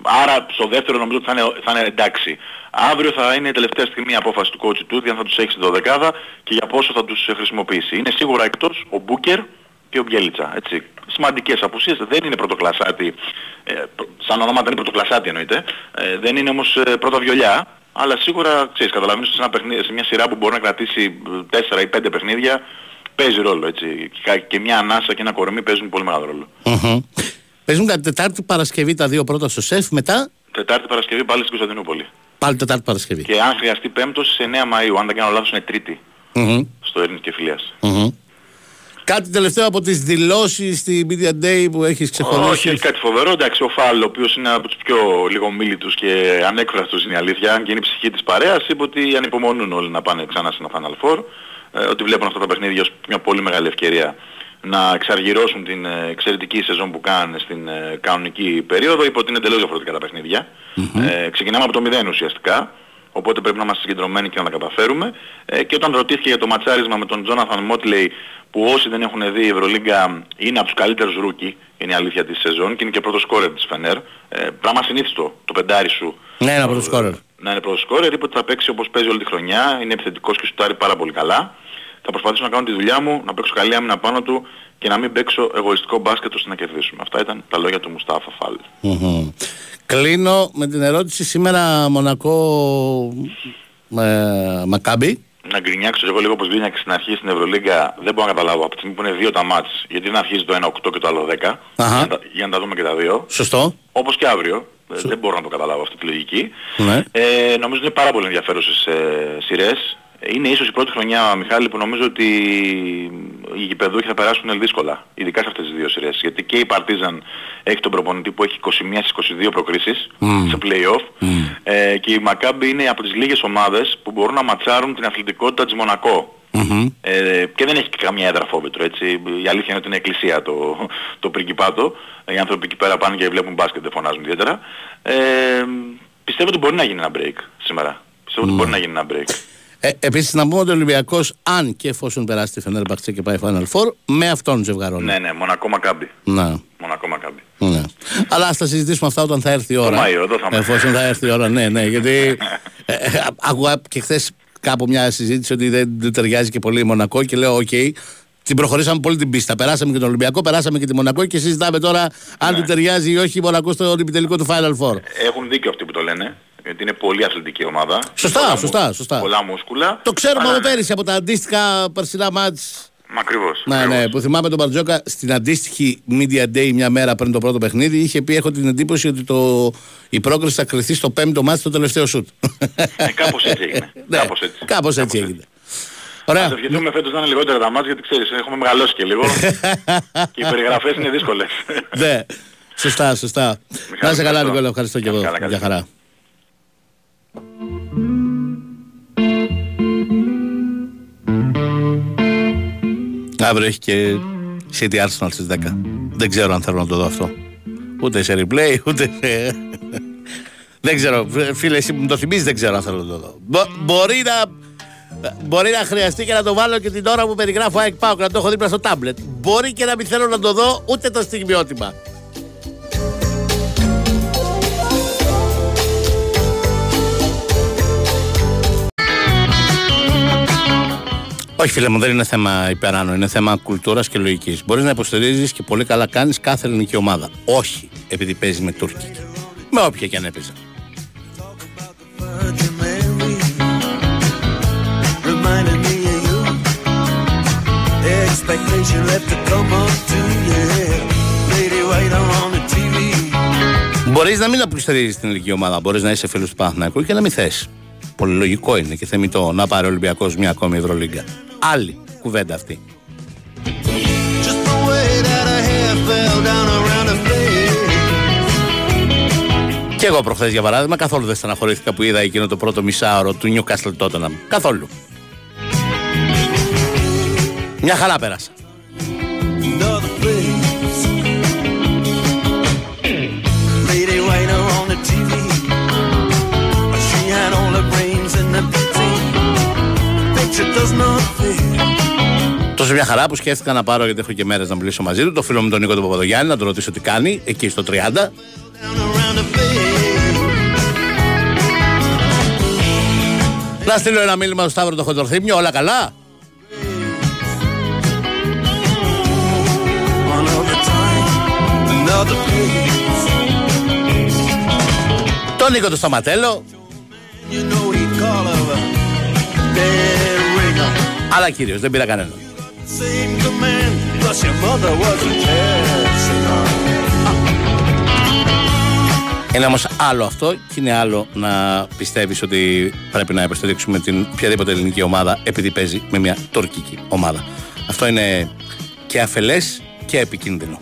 άρα στο δεύτερο νομίζω ότι θα είναι, θα είναι εντάξει. Αύριο θα είναι η τελευταία στιγμή η απόφαση του coach του, αν θα τους έχει στην δωδεκάδα και για πόσο θα τους χρησιμοποιήσει. Είναι σίγουρα εκτός ο Μπούκερ και ο Μπιέλιτσα. Έτσι. Σημαντικές απουσίες. Δεν είναι πρωτοκλασάτη. Ε, σαν ονόματα είναι πρωτοκλασάτη εννοείται. Ε, δεν είναι όμως ε, πρώτα βιολιά. Αλλά σίγουρα, ξέρεις, καταλαβαίνεις σε, ένα παιχνίδι, σε μια σειρά που μπορεί να κρατήσει 4 ή 5 παιχνίδια, παίζει ρόλο, έτσι. Και- Και μια ανάσα και ένα κορμί παίζουν πολύ μεγάλο ρόλο. Μμμ. Παίζουν κατά Τετάρτη Παρασκευή τα δύο πρώτα στο σεφ, μετά; Τετάρτη Παρασκευή πάλι στην Κωνσταντινούπολη. πάλι Τετάρτη Παρασκευή. Και αν χρειαστεί πέμπτος σε 9 Μαΐου, αν δεν κάνω λάθος είναι τρίτη Μμμ. στο Έρνης και Φιλίας. Μμμ. Κάτι τελευταίο από τις δηλώσεις στη Media Day που έχεις Όχι, ξεχωρίσει. έχει κάτι φοβερό. Εντάξει, ο Φάλ, ο οποίος είναι από τους πιο λίγο μίλητους και ανέκφραστος είναι η αλήθεια, αν και είναι η ψυχή της παρέας, είπε ότι ανυπομονούν όλοι να πάνε ξανά στην Final Four, ε, ότι βλέπουν αυτά τα παιχνίδια ως μια πολύ μεγάλη ευκαιρία να εξαργυρώσουν την ε, εξαιρετική σεζόν που κάνουν στην ε, κανονική περίοδο. Είπε ότι είναι εντελώς διαφορετικά τα παιχνίδια. Ε, ξεκινάμε από το μηδέν ουσιαστικά. Οπότε πρέπει να είμαστε συγκεντρωμένοι και να τα καταφέρουμε. Ε, και όταν ρωτήθηκε για το ματσάρισμα με τον Τζόναθαν Μότλεϊ, που όσοι δεν έχουν δει η Ευρωλίγκα είναι από τους καλύτερους rookie, είναι η αλήθεια της σεζόν και είναι και πρώτος σκόρερ της Φενέρ. Ε, πράγμα ασυνήθιστο, το πεντάρι σου Ναι, ένα από τους σκόρερ. να είναι πρώτος σκόρερ, είπε ότι θα παίξει όπως παίζει όλη τη χρονιά, είναι επιθετικός και σουτάρει πάρα πολύ καλά. Θα προσπαθήσω να κάνω τη δουλειά μου, να παίξω καλή άμυνα πάνω του και να μην παίξω εγωιστικό μπάσκετ ώστε να κερδίσουμε. Αυτά ήταν τα λόγια του Μουστάφα Φάλ. Μμμ. Κλείνω με την ερώτηση σήμερα Μονακό ε, Μακάμπι. Να γκρινιάξω εγώ λίγο όπως γκρινιάξα στην αρχή στην Ευρωλίγκα, δεν μπορώ να καταλάβω από τη στιγμή που είναι δύο τα μάτς, γιατί δεν αρχίζει το ένα 8 και το άλλο 10, Αχα. για, να τα, για να τα δούμε και τα δύο. Σωστό. Όπως και αύριο. Ε, Δεν μπορώ να το καταλάβω αυτή τη λογική. Ναι. Ε, νομίζω ότι είναι πάρα πολύ ενδιαφέρουσες ε, σειρές. Είναι ίσως η πρώτη χρονιά, Μιχάλη, που νομίζω ότι οι γηπεδούχοι θα περάσουν δύσκολα. Ειδικά σε αυτές τις δύο σειρές. Γιατί και η Παρτίζαν έχει τον προπονητή που έχει 21 στις 22 προκρίσεις σε play-off. Ε, και η Μακάμπη είναι από τις λίγες ομάδες που μπορούν να ματσάρουν την αθλητικότητα της Μονακό. Μμμ. Ε, και δεν έχει και καμία έδρα φόβητρο, έτσι. Η αλήθεια είναι ότι είναι εκκλησία το, το πριγκιπάτο. Οι άνθρωποι εκεί πέρα πάνε και βλέπουν μπάσκετ, δεν φωνάζουν ιδιαίτερα. Ε, πιστεύω ότι μπορεί να γίνει ένα break σήμερα. Πιστεύω ότι μπορεί να γίνει ένα break. Ε, Επίσης, να πούμε ότι ο Ολυμπιακός, αν και εφόσον περάσει τη Φενέρμπαχτσε και πάει Final Four, με αυτόν ζευγαρώνει. Ναι, ναι, Μονακό Μακάμπι. Να. Μονακό Μακάμπι. Ναι. Αλλά ας τα συζητήσουμε αυτά όταν θα έρθει η ώρα. Μάιο, εδώ θα είμαστε. Εφόσον θα έρθει η ώρα, ναι, ναι. Γιατί ε, ε, άκουγα και χθες κάπου μια συζήτηση ότι δεν, δεν ταιριάζει και πολύ η Μονακό και λέω: Οκ, την προχωρήσαμε πολύ την πίστα. Περάσαμε και τον Ολυμπιακό, περάσαμε και τη Μονακό και συζητάμε τώρα αν Ναι. του ταιριάζει ή όχι η Μονακό στο επιτελικό του Final Four. Έχουν δίκιο αυτοί που το λένε. Γιατί είναι πολύ αθλητική ομάδα. Σωστά, Πολλά μου- σωστά, σωστά. Πολλά μούσκουλα. Το ξέρουμε Αλλά από ναι, πέρυσι από τα αντίστοιχα περσινά μάτς Μα ακριβώς. Ναι, ακριβώς. ναι, που θυμάμαι τον Μπαρτζόκα στην αντίστοιχη Media Day μια μέρα πριν το πρώτο παιχνίδι. Είχε πει: Έχω την εντύπωση ότι το, η πρόκριση θα κρυθεί στο πέμπτο μάτι στο τελευταίο σουτ. Ε, κάπως έτσι έγινε. Ναι, Κάπως έτσι. Κάπως έτσι έγινε. Ωραία. Ας ευχηθούμε φέτος να είναι λιγότερα τα μάτια γιατί ξέρεις, έχουμε μεγαλώσει και λίγο και οι περιγραφές είναι δύσκολες. ναι, σωστά, σωστά. Να είσαι καλά, ευχαριστώ. Νικόλα, ευχαριστώ και εγώ. Καλά, καλά. Για χαρά. Αύριο έχει και City Arsenal στις 10. Δεν ξέρω αν θέλω να το δω αυτό. Ούτε σε replay, ούτε σε... δεν ξέρω. Φίλε, εσύ που μου το θυμίζεις, δεν ξέρω αν θέλω να το δω. Μπο- μπορεί να... Μπορεί να χρειαστεί και να το βάλω και την ώρα που περιγράφω ΑΕΚ ΠΑΟΚ να το έχω δίπλα στο τάμπλετ. Μπορεί και να μην θέλω να το δω ούτε το στιγμιότυπα. Όχι, φίλε μου, δεν είναι θέμα υπεράνω. Είναι θέμα κουλτούρας και λογικής. Μπορείς να υποστηρίζεις και πολύ καλά κάνεις κάθε ελληνική ομάδα. Όχι επειδή παίζεις με τουρκική. Με όποια και αν έπαιζε. reminding me of you. Expectation left to come up to you. Lady, wait, I'm on the TV. Μπορείς να μην υποστηρίζει την ελληνική ομάδα. Μπορείς να είσαι φίλος του Παναθηναϊκού και να μην θες. Πολύ λογικό είναι και θεμητό να πάρει ο Ολυμπιακός μια ακόμη Ευρωλίγκα. Άλλη κουβέντα αυτή. Και εγώ προχθές για παράδειγμα καθόλου δεν στεναχωρήθηκα που είδα εκείνο το πρώτο μισάωρο του Νιουκάστλ Τότεναμ. Καθόλου. Μια χαρά πέρασα. Τόσο μια χαρά που σκέφτηκα να πάρω γιατί έχω και μέρες να μιλήσω μαζί του. Το φίλο μου τον Νίκο τον Παπαδογιάννη να τον ρωτήσω τι κάνει εκεί στο 30. Around the bed. Να στείλω ένα μήνυμα στο Σταύρο το Χοντορθύμιο, όλα καλά; Another time, another place. Τον Νίκο το Σταματέλο, You know αλλά κυρίως δεν πήρα κανένα. Same command, plus your mother was a jazz singer. Είναι όμως άλλο αυτό και είναι άλλο να πιστεύεις ότι πρέπει να υποστηρίξουμε την οποιαδήποτε ελληνική ομάδα επειδή παίζει με μια τουρκική ομάδα. Αυτό είναι και αφελές και επικίνδυνο.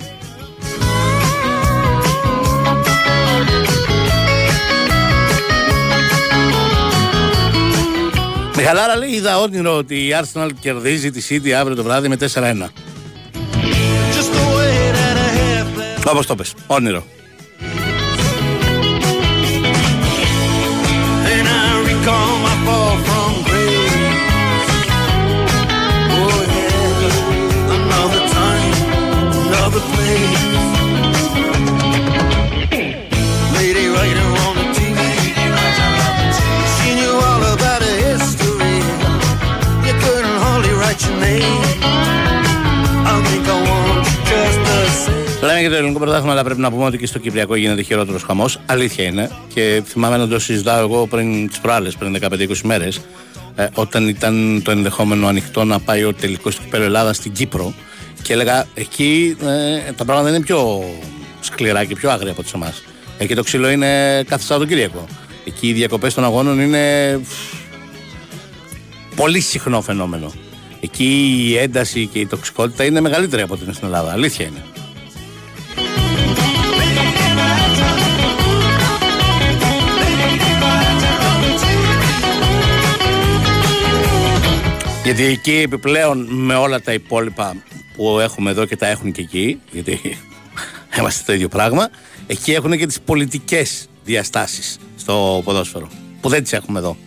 Καλά, λέει είδα όνειρο ότι η Arsenal κερδίζει τη CD αύριο το βράδυ με 4-1. Όπως το πες; όνειρο. Λέμε για το ελληνικό πρωτάθλημα, αλλά πρέπει να πούμε ότι και στο Κυπριακό γίνεται χειρότερος χαμός. Αλήθεια είναι. Και θυμάμαι να το συζητάω εγώ πριν τις προάλλες, πριν 15-20 μέρες, ε, όταν ήταν το ενδεχόμενο ανοιχτό να πάει ο τελικός του κυπέλου Ελλάδας στην Κύπρο. Και έλεγα εκεί ε, τα πράγματα είναι πιο σκληρά και πιο άγρια από τι εμάς. Εκεί το ξύλο είναι κάθε Σαββατοκύριακο. Εκεί οι διακοπές των αγώνων είναι πολύ συχνό φαινόμενο. Εκεί η ένταση και η τοξικότητα είναι μεγαλύτερη από ό,τι είναι στην Ελλάδα. Αλήθεια είναι. Γιατί εκεί επιπλέον με όλα τα υπόλοιπα που έχουμε εδώ και τα έχουν και εκεί, γιατί είμαστε το ίδιο πράγμα, εκεί έχουν και τις πολιτικές διαστάσεις στο ποδόσφαιρο, που δεν τις έχουμε εδώ.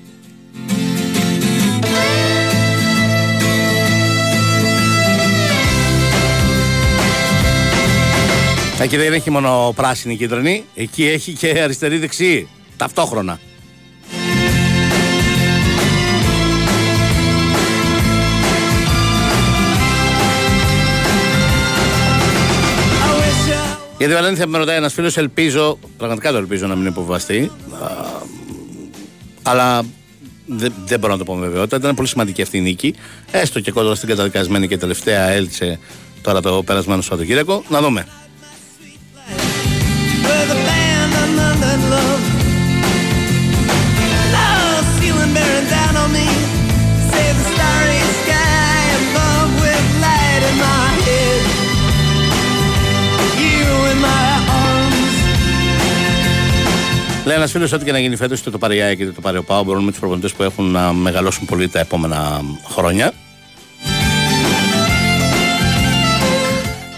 Εκεί δεν έχει μόνο πράσινη κίτρινη, εκεί έχει και αριστερή δεξί, ταυτόχρονα. Γιατί Βαλένθια με ρωτάει ένας φίλος, ελπίζω, πραγματικά το ελπίζω να μην υποβαστεί. Α, αλλά δεν, δεν μπορώ να το πω με βεβαιότητα. Ήταν πολύ σημαντική αυτή η νίκη. Έστω και κόντρα στην καταδικασμένη και τελευταία έλτσε τώρα το περασμένο Σαββατοκύριακο. Να δούμε. With a band of London love. Love feeling bearing down on me. Say the starry sky above with light in my head. You in my arms. Λέει ένας φίλος ότι και να γίνει φέτος είτε το πάρει η ΑΕΚ είτε το πάρει ο ΠΑΟ μπορούν με τους προπονητές που έχουν να μεγαλώσουν πολύ τα επόμενα χρόνια.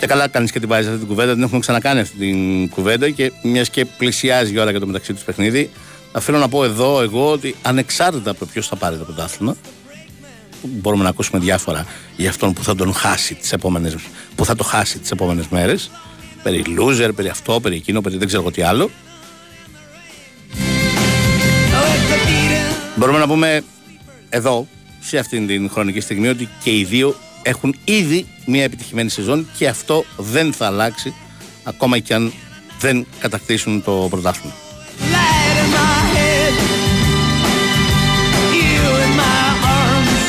Και καλά κάνεις και την βάζεις αυτή την κουβέντα. Την έχουμε ξανακάνει αυτή την κουβέντα και μιας και πλησιάζει η ώρα για το μεταξύ τους παιχνίδι. Θέλω να πω εδώ εγώ ότι ανεξάρτητα από το ποιος θα πάρει το πρωτάθλημα, μπορούμε να ακούσουμε διάφορα για αυτόν που θα τον χάσει τις επόμενες, που θα το χάσει τις επόμενες μέρες. Περί loser, περί αυτό, περί εκείνο, περί δεν ξέρω εγώ τι άλλο. Μπορούμε να πούμε εδώ, σε αυτήν την χρονική στιγμή, ότι και οι δύο έχουν ήδη μια επιτυχημένη σεζόν και αυτό δεν θα αλλάξει ακόμα και αν δεν κατακτήσουν το πρωτάθλημα. Light in my head. You in my arms.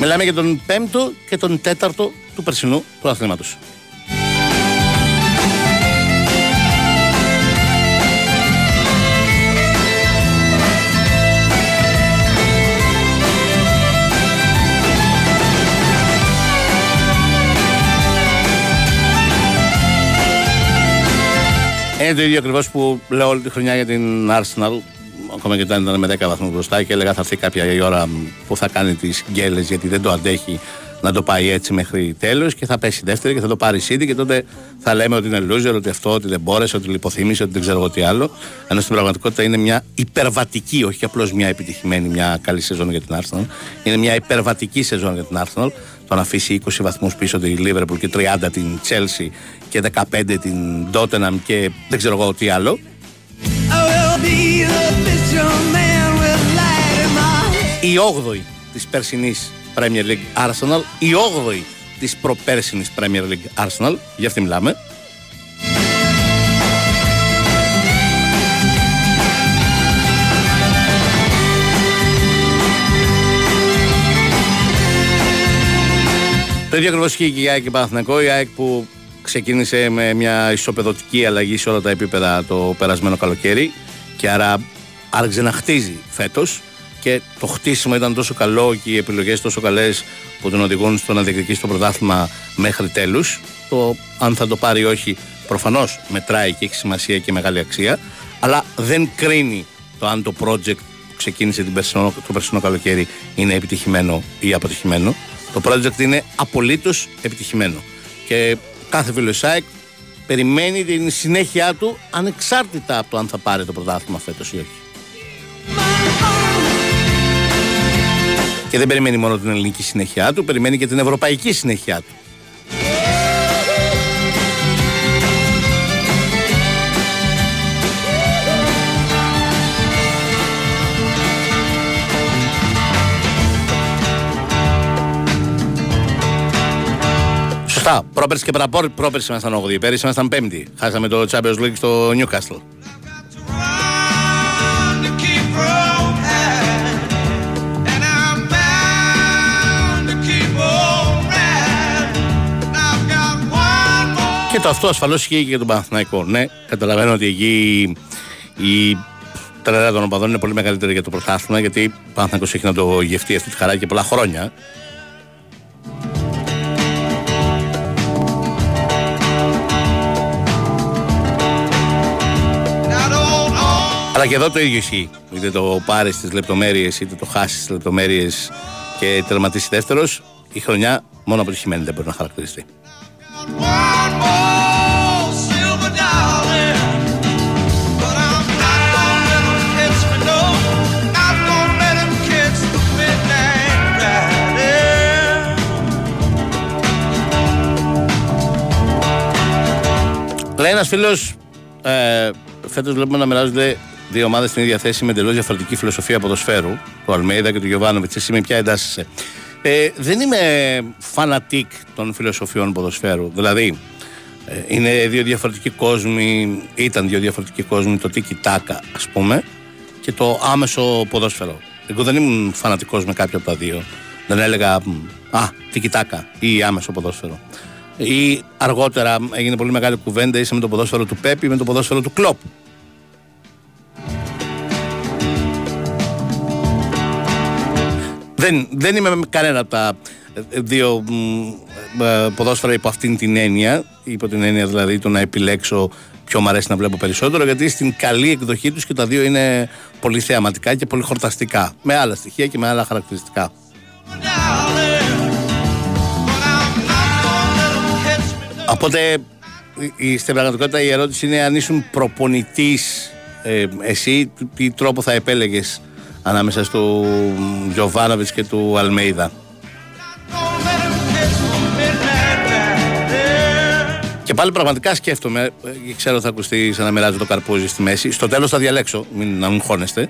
Μιλάμε για τον πέμπτο και τον τέταρτο του περσινού πρωταθλήματος. Είναι το ίδιο ακριβώς που λέω όλη τη χρονιά για την Arsenal. Ακόμα και όταν ήταν με 10 βαθμού μπροστά και έλεγα θα έρθει κάποια η ώρα που θα κάνει τις γκέλες γιατί δεν το αντέχει να το πάει έτσι μέχρι τέλος και θα πέσει δεύτερη και θα το πάρει η City και τότε θα λέμε ότι είναι loser, ότι αυτό, ότι δεν μπόρεσε, ότι λιποθύμησε, ότι δεν ξέρω εγώ τι άλλο. Ενώ στην πραγματικότητα είναι μια υπερβατική, όχι απλώς μια επιτυχημένη, μια καλή σεζόν για την Arsenal. Είναι μια υπερβατική σεζόν για την Arsenal. Το να αφήσει 20 βαθμούς πίσω τη Liverpool και 30 την Chelsea και 15 την Tottenham και δεν ξέρω εγώ τι άλλο. Η 8η της περσινής Premier League Arsenal, η 8η της προπέρσινης Premier League Arsenal, για αυτή μιλάμε. Το ίδιο ακριβώς ισχύει και για ΑΕΚ και Παναθηναϊκό. Η ΑΕΚ που ξεκίνησε με μια ισοπεδωτική αλλαγή σε όλα τα επίπεδα το περασμένο καλοκαίρι και άρα άρχισε να χτίζει φέτος και το χτίσιμο ήταν τόσο καλό και οι επιλογές τόσο καλές που τον οδηγούν στο να διεκδικήσει το πρωτάθλημα μέχρι τέλους. Το αν θα το πάρει ή όχι προφανώς μετράει και έχει σημασία και μεγάλη αξία, αλλά δεν κρίνει το αν το project που ξεκίνησε την περσινό, το περσινό καλοκαίρι είναι επιτυχημένο ή αποτυχημένο. Το project είναι απολύτως επιτυχημένο. Και κάθε φίλος ΣΑΕΚ περιμένει την συνέχεια του ανεξάρτητα από το αν θα πάρει το πρωτάθλημα φέτος ή όχι. Και δεν περιμένει μόνο την ελληνική συνέχεια του, περιμένει και την ευρωπαϊκή συνέχεια του. Σωστά. Πρόπερση και παραπόρ, πρόπερση ήμασταν 8η. Πέρυσι ήμασταν 5η. Χάσαμε το Champions League στο Newcastle. Και το αυτό ασφαλώς ισχύει και για τον Παναθηναϊκό. Ναι, καταλαβαίνω ότι εκεί η τρέλα των οπαδών είναι πολύ μεγαλύτερη για το πρωτάθλημα γιατί ο Παναθηναϊκός έχει να το γευτεί αυτή τη χαρά και πολλά χρόνια. Αλλά και εδώ το ίδιο ισχύει. Είτε το πάρεις στι λεπτομέρειες, είτε το χάσεις στι λεπτομέρειες και τερματίσει δεύτερος, η χρονιά μόνο αποτυχημένη δεν μπορεί να χαρακτηριστεί. Λέει ένας φίλος, ε, φέτος βλέπουμε να μοιράζονται δύο ομάδες στην ίδια θέση με εντελώς διαφορετική φιλοσοφία ποδοσφαίρου, του Αλμέιδα και του Γιωβάνοβιτς. Εσύ με ποια εντάσσεσαι; Ε, δεν είμαι φανατικ των φιλοσοφιών ποδοσφαίρου. Δηλαδή, ε, είναι δύο διαφορετικοί κόσμοι, ήταν δύο διαφορετικοί κόσμοι, το τίκι τάκα, ας πούμε, και το άμεσο ποδόσφαιρο. Εγώ δεν ήμουν φανατικός με κάποιο από τα δύο. Δεν έλεγα, Α, τίκι τάκα ή άμεσο ποδόσφαιρο. Ή αργότερα έγινε πολύ μεγάλη κουβέντα, είσαι με το ποδόσφαιρο του Πέπη ή με το ποδόσφαιρο του Κλοπ. Δεν, δεν είμαι με κανένα από τα δύο ε, ποδόσφαιρα υπό αυτήν την έννοια, υπό την έννοια δηλαδή το να επιλέξω ποιο μου αρέσει να βλέπω περισσότερο, γιατί στην καλή εκδοχή τους και τα δύο είναι πολύ θεαματικά και πολύ χορταστικά, με άλλα στοιχεία και με άλλα χαρακτηριστικά. Οπότε στην πραγματικότητα η ερώτηση είναι αν ήσουν προπονητής ε, εσύ τι τρόπο θα επέλεγες ανάμεσα του Γιωβάνοβιτς και του Αλμέιδα. Και πάλι πραγματικά σκέφτομαι, ε, ξέρω θα ακουστεί σαν να μοιράζει το καρπούζι στη μέση. Στο τέλος θα διαλέξω, μην να μην χώνεστε.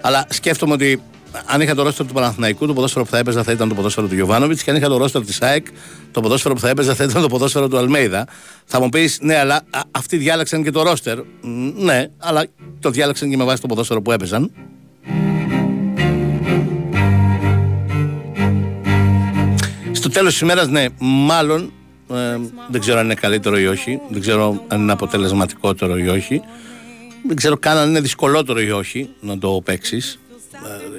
Αλλά σκέφτομαι ότι αν είχα το ρόστερ του Παναθηναϊκού, το ποδόσφαιρο που θα έπαιζα θα ήταν το ποδόσφαιρο του Γιωβάνοβιτς και αν είχα το ρόστερ της ΑΕΚ, το ποδόσφαιρο που θα έπαιζα θα ήταν το ποδόσφαιρο του Αλμέιδα. Θα μου πεις, ναι, αλλά α, αυτοί διάλεξαν και το ρόστερ. Ναι, αλλά το διάλεξαν και με βάση το ποδόσφαιρο που έπαιζαν. Στο τέλος της ημέρας, ναι, μάλλον ε, δεν ξέρω αν είναι καλύτερο ή όχι. Δεν ξέρω αν είναι αποτελεσματικότερο ή όχι. Δεν ξέρω καν αν είναι δυσκολότερο ή όχι να το παίξεις. Ε,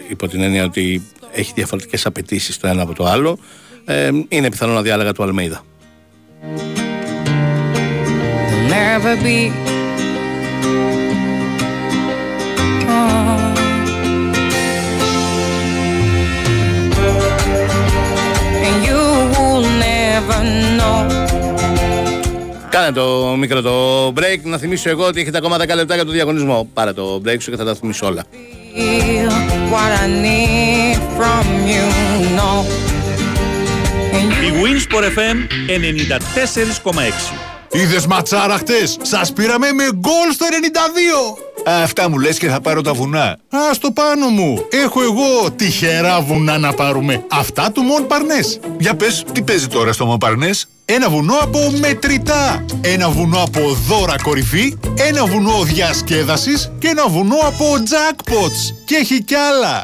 υπό την έννοια ότι έχει διαφορετικές απαιτήσεις το ένα από το άλλο. Ε, είναι πιθανό να διάλεγα του Αλμέιδα. never be And never know. Κάνε το μικρό το break. Να θυμίσω εγώ ότι έχετε ακόμα 10 λεπτά για το διαγωνισμό. Πάρε το break σου και θα τα θυμίσω όλα. Feel what I need from you, no. Η Winsport FM 94,6. Είδες ματσάρα χτες; Σας πήραμε με γκολ στο 92. Αυτά μου λες και θα πάρω τα βουνά. Α το πάνω μου. Έχω εγώ τυχερά βουνά να πάρουμε. Αυτά του Μον Παρνές. Για πες, τι παίζει τώρα στο Μοπαρνές. Ένα βουνό από μετρητά. Ένα βουνό από δώρα κορυφή. Ένα βουνό διασκέδασης. Και ένα βουνό από jackpots. Και έχει κι άλλα.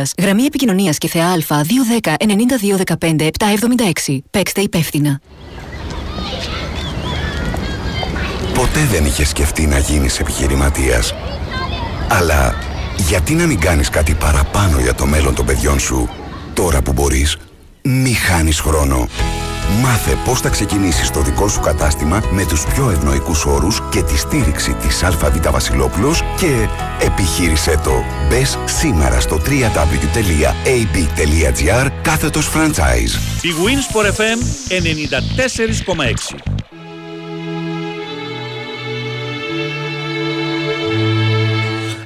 Γραμμή επικοινωνίας και θεά Α 210 9215 776. Παίξτε υπεύθυνα. Ποτέ δεν είχες σκεφτεί να γίνεις επιχειρηματίας. Αλλά γιατί να μην κάνεις κάτι παραπάνω για το μέλλον των παιδιών σου, τώρα που μπορείς, μη χάνεις χρόνο. Μάθε πώς θα ξεκινήσεις το δικό σου κατάστημα με τους πιο ευνοϊκούς όρους και τη στήριξη της ΑΒ Βασιλόπουλος και επιχείρησέ το. Μπες σήμερα στο www.ab.gr κάθετος franchise. Η Winsport FM 94,6.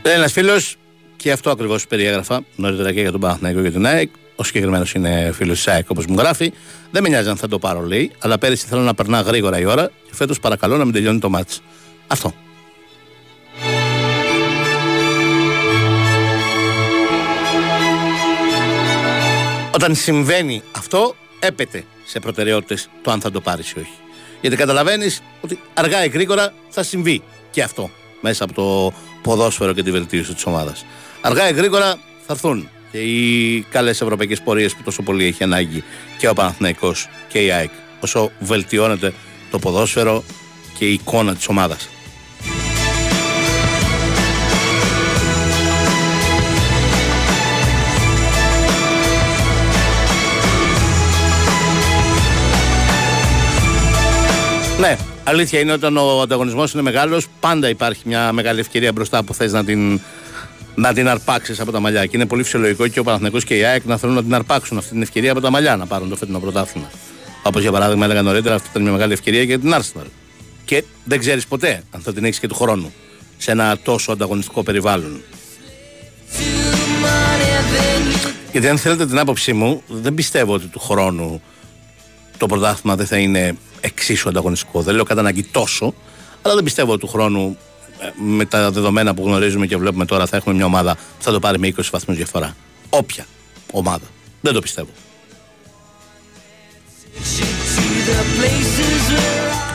Λέει ένας φίλος, και αυτό ακριβώς περιέγραφα νωρίτερα και για τον Παναθηναϊκό και την ΑΕΚ. Ο συγκεκριμένος είναι φίλος της ΑΕΚ, όπως μου γράφει. Δεν με νοιάζει αν θα το πάρω, λέει, αλλά πέρυσι θέλω να περνά γρήγορα η ώρα και φέτος παρακαλώ να μην τελειώνει το μάτς. Αυτό. Όταν συμβαίνει αυτό, έπεται σε προτεραιότητες το αν θα το πάρεις ή όχι. Γιατί καταλαβαίνεις ότι αργά ή γρήγορα θα συμβεί και αυτό μέσα από το ποδόσφαιρο και τη βελτίωση της ομάδας. Αργά ή γρήγορα θα έρθουν και οι καλές ευρωπαϊκές πορείες που τόσο πολύ έχει ανάγκη και ο Παναθηναϊκός και η ΑΕΚ. Όσο βελτιώνεται το ποδόσφαιρο και η εικόνα της ομάδας. Ναι, αλήθεια είναι όταν ο ανταγωνισμός είναι μεγάλος, πάντα υπάρχει μια μεγάλη ευκαιρία μπροστά που θες να την, να την αρπάξεις από τα μαλλιά. Και είναι πολύ φυσιολογικό και ο Παναθηναϊκός και η ΑΕΚ να θέλουν να την αρπάξουν αυτή την ευκαιρία από τα μαλλιά να πάρουν το φετινό πρωτάθλημα. Όπως για παράδειγμα έλεγα νωρίτερα, αυτή ήταν μια μεγάλη ευκαιρία για την Arsenal. Και δεν ξέρεις ποτέ αν θα την έχεις και του χρόνου σε ένα τόσο ανταγωνιστικό περιβάλλον. Γιατί αν θέλετε την άποψή μου, δεν πιστεύω ότι του χρόνου το πρωτάθλημα δεν θα είναι εξίσου ανταγωνιστικό. Δεν λέω κατά ανάγκη τόσο, αλλά δεν πιστεύω ότι του χρόνου ε, με τα δεδομένα που γνωρίζουμε και βλέπουμε τώρα θα έχουμε μια ομάδα που θα το πάρει με 20 βαθμούς διαφορά. Όποια ομάδα. Δεν το πιστεύω.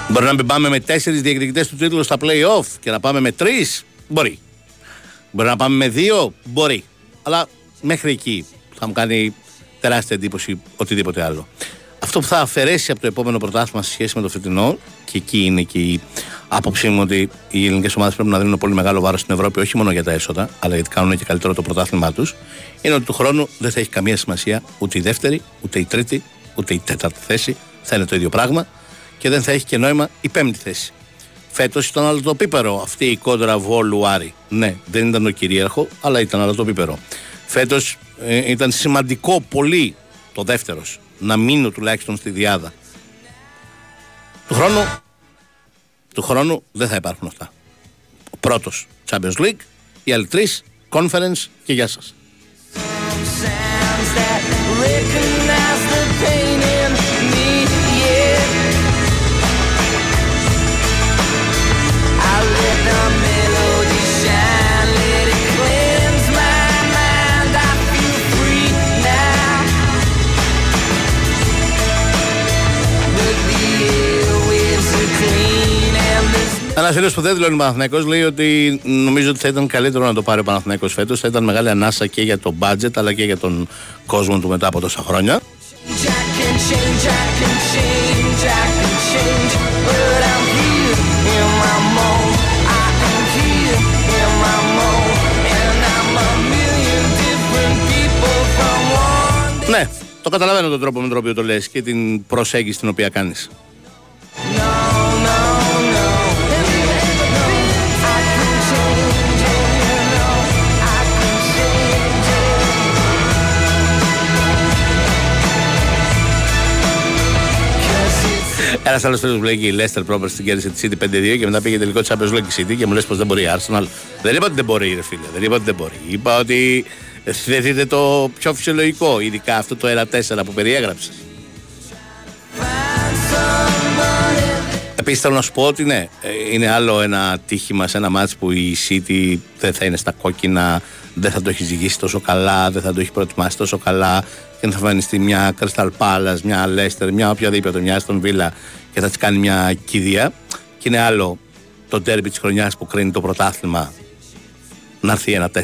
Μπορεί να μην πάμε με τέσσερις διεκδικητές του τίτλου στα playoff και να πάμε με τρεις. Μπορεί. Μπορεί να πάμε με δύο. Μπορεί. Αλλά μέχρι εκεί θα μου κάνει τεράστια εντύπωση οτιδήποτε άλλο. Αυτό που θα αφαιρέσει από το επόμενο πρωτάθλημα σε σχέση με το φετινό, και εκεί είναι και η άποψή μου ότι οι ελληνικές ομάδες πρέπει να δίνουν πολύ μεγάλο βάρος στην Ευρώπη, όχι μόνο για τα έσοδα, αλλά γιατί κάνουν και καλύτερο το πρωτάθλημά τους, είναι ότι του χρόνου δεν θα έχει καμία σημασία ούτε η δεύτερη, ούτε η τρίτη, ούτε η τέταρτη θέση. Θα είναι το ίδιο πράγμα και δεν θα έχει και νόημα η πέμπτη θέση. Φέτος ήταν άλλο το πίπερο αυτή η κόντρα Βόλου Άρη. Ναι, δεν ήταν το κυρίαρχο, αλλά ήταν άλλο το πίπερο. Φέτος ε, ήταν σημαντικό πολύ το δεύτερος να μείνω τουλάχιστον στη διάδα. Του χρόνου, του χρόνου δεν θα υπάρχουν αυτά. Ο πρώτος Champions League, οι άλλοι τρεις Conference και γεια σας. Ένας Ένα φίλος που δεν δηλώνει Παναθυναϊκό λέει ότι νομίζω ότι θα ήταν καλύτερο να το πάρει ο Παναθυναϊκό φέτος. Θα ήταν μεγάλη ανάσα και για το budget αλλά και για τον κόσμο του μετά από τόσα χρόνια. I can change, I can change, I can change, but I'm here in my mode. I am here in my mode, and I'm a million different people from one. Ναι, το καταλαβαίνω τον τρόπο με τον οποίο το λες και την προσέγγιση την οποία κάνεις. Ένας άλλος φίλος μου λέει και η Leicester Proper την κέρδισε τη City 5-2 και μετά πήγε τελικό Champions League η City και μου λες πως δεν μπορεί η Arsenal. Δεν είπα ότι δεν μπορεί, ρε φίλε. Δεν είπα ότι δεν μπορεί. Είπα ότι δεν είναι το πιο φυσιολογικό, ειδικά αυτό το 1-4 που περιέγραψες. Επίσης θέλω να σου πω ότι ναι, ε, είναι άλλο ένα τύχημα σε ένα μάτς που η City δεν θα είναι στα κόκκινα, δεν θα το έχει ζυγίσει τόσο καλά, δεν θα το έχει προετοιμάσει τόσο καλά και θα εμφανιστεί μια Crystal Palace, μια Leicester, μια οποιαδήποτε, μια Aston Villa και θα της κάνει μια κηδεία. Και είναι άλλο το τέρμπι της χρονιάς που κρίνει το πρωτάθλημα να έρθει ένα 4.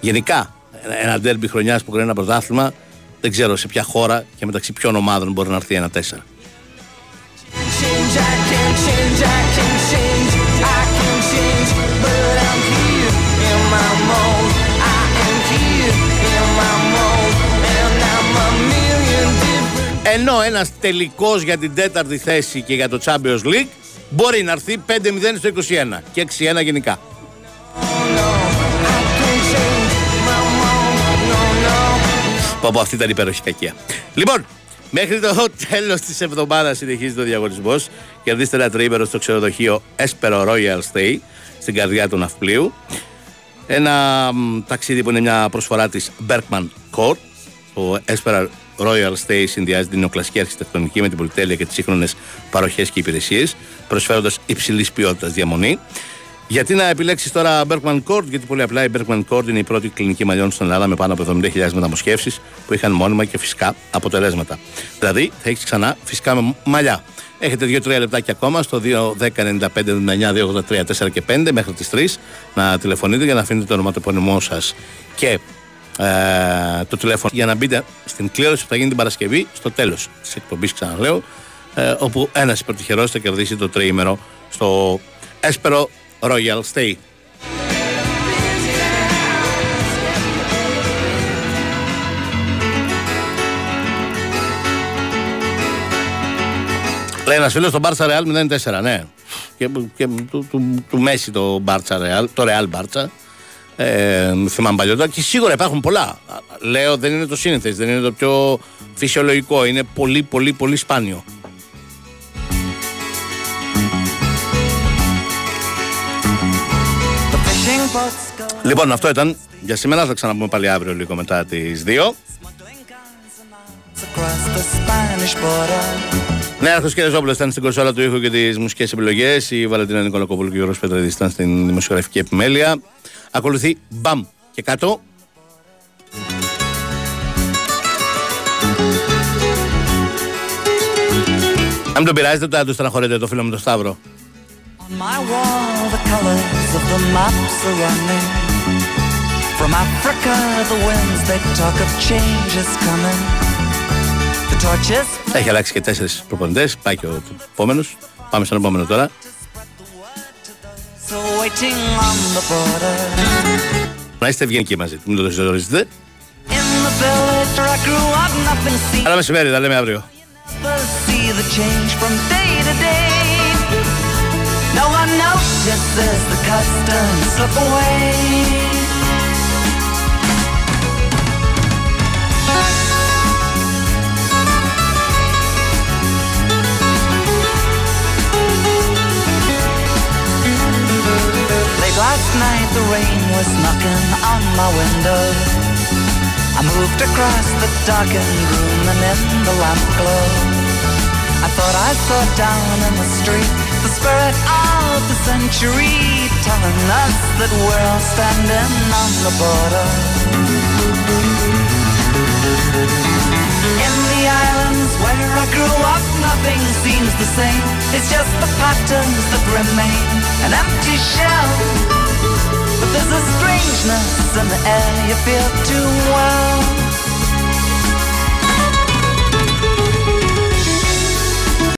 Γενικά, ένα τέρμπι χρονιάς που κρίνει ένα πρωτάθλημα δεν ξέρω σε ποια χώρα και μεταξύ ποιων ομάδων μπορεί να έρθει ένα 4. Ενώ ένας τελικός για την τέταρτη θέση και για το Champions League μπορεί να έρθει 5-0 στο 21 και 6-1 γενικά. Πω πω αυτή ήταν υπέροχη κακία. Λοιπόν, μέχρι το τέλος της εβδομάδας συνεχίζει ο διαγωνισμός. Κερδίστε ένα τριήμερο στο ξενοδοχείο Espero Royal Stay στην καρδιά του Ναυπλίου. Ένα μ, ταξίδι που είναι μια προσφορά της Berkman Court. Το Espera Royal Stay συνδυάζει την νεοκλασική αρχιτεκτονική με την πολυτέλεια και τις σύγχρονες παροχές και υπηρεσίες, προσφέροντας υψηλής ποιότητας διαμονή. Γιατί να επιλέξεις τώρα Berkman Court, γιατί πολύ απλά η Berkman Court είναι η πρώτη κλινική μαλλιών στην Ελλάδα με πάνω από 70.000 μεταμοσχεύσεις που είχαν μόνιμα και φυσικά αποτελέσματα. Δηλαδή θα έχεις ξανά φυσικά με μαλλιά. Έχετε 2-3 λεπτάκια ακόμα στο 2-10-95-99-283-4 και 5 μέχρι τις 3 να τηλεφωνείτε για να αφήνετε το ονοματεπώνυμό σας και ε, το τηλέφωνο για να μπείτε στην κλήρωση που θα γίνει την Παρασκευή στο τέλος της εκπομπής, ξαναλέω, ε, όπου ένας υπερτυχερός θα κερδίσει το τριήμερο στο Espero Royal Stay. Λέει ένας φίλος στο Μπάρτσα Ρεάλ 0-4, ναι. Και, και του, του, του Μέση το Μπάρτσα Ρεάλ, το Ρεάλ Μπάρτσα. Ε, θυμάμαι παλιότερα και σίγουρα υπάρχουν πολλά. Λέω δεν είναι το σύνηθες, δεν είναι το πιο φυσιολογικό. Είναι πολύ, πολύ, πολύ σπάνιο. Λοιπόν, αυτό ήταν για σήμερα. Θα ξαναπούμε πάλι αύριο λίγο μετά τις 2. Ναι, Άρχος και Ρεζόπουλο ήταν στην κονσόλα του ήχου και τις μουσικές επιλογές. Η Βαλαντίνα Νικολακόπουλου και ο Γιώργος Πέτραδης ήταν στην δημοσιογραφική επιμέλεια. Ακολουθεί μπαμ και κάτω. Αν μην τον πειράζετε, ούτε να του στεναχωρείτε το φίλο μου τον Σταύρο. On my wall, the colors of the maps are running. From Africa, the winds they talk of change is coming. The torches Έχει αλλάξει και τέσσερις προπονητές. Πάει και ο επόμενος. Πάμε στον επόμενο τώρα. So waiting on the border. Να είστε ευγενικοί μαζί. Μην το ζωρίζετε. In the village where I grew up, nothing seemed Καλά μεσημέρι, τα λέμε αύριο. to see the change from day to day. No one notices the customs slip away. Late last night the rain was knocking on my window. I moved across the darkened room and in the lamp glow. I thought I saw down in the street the spirit of the century telling us that we're all standing on the border. In the islands where I grew up, nothing seems the same. It's just the patterns that remain. an empty shell. But there's a strangeness in the air, you feel too well.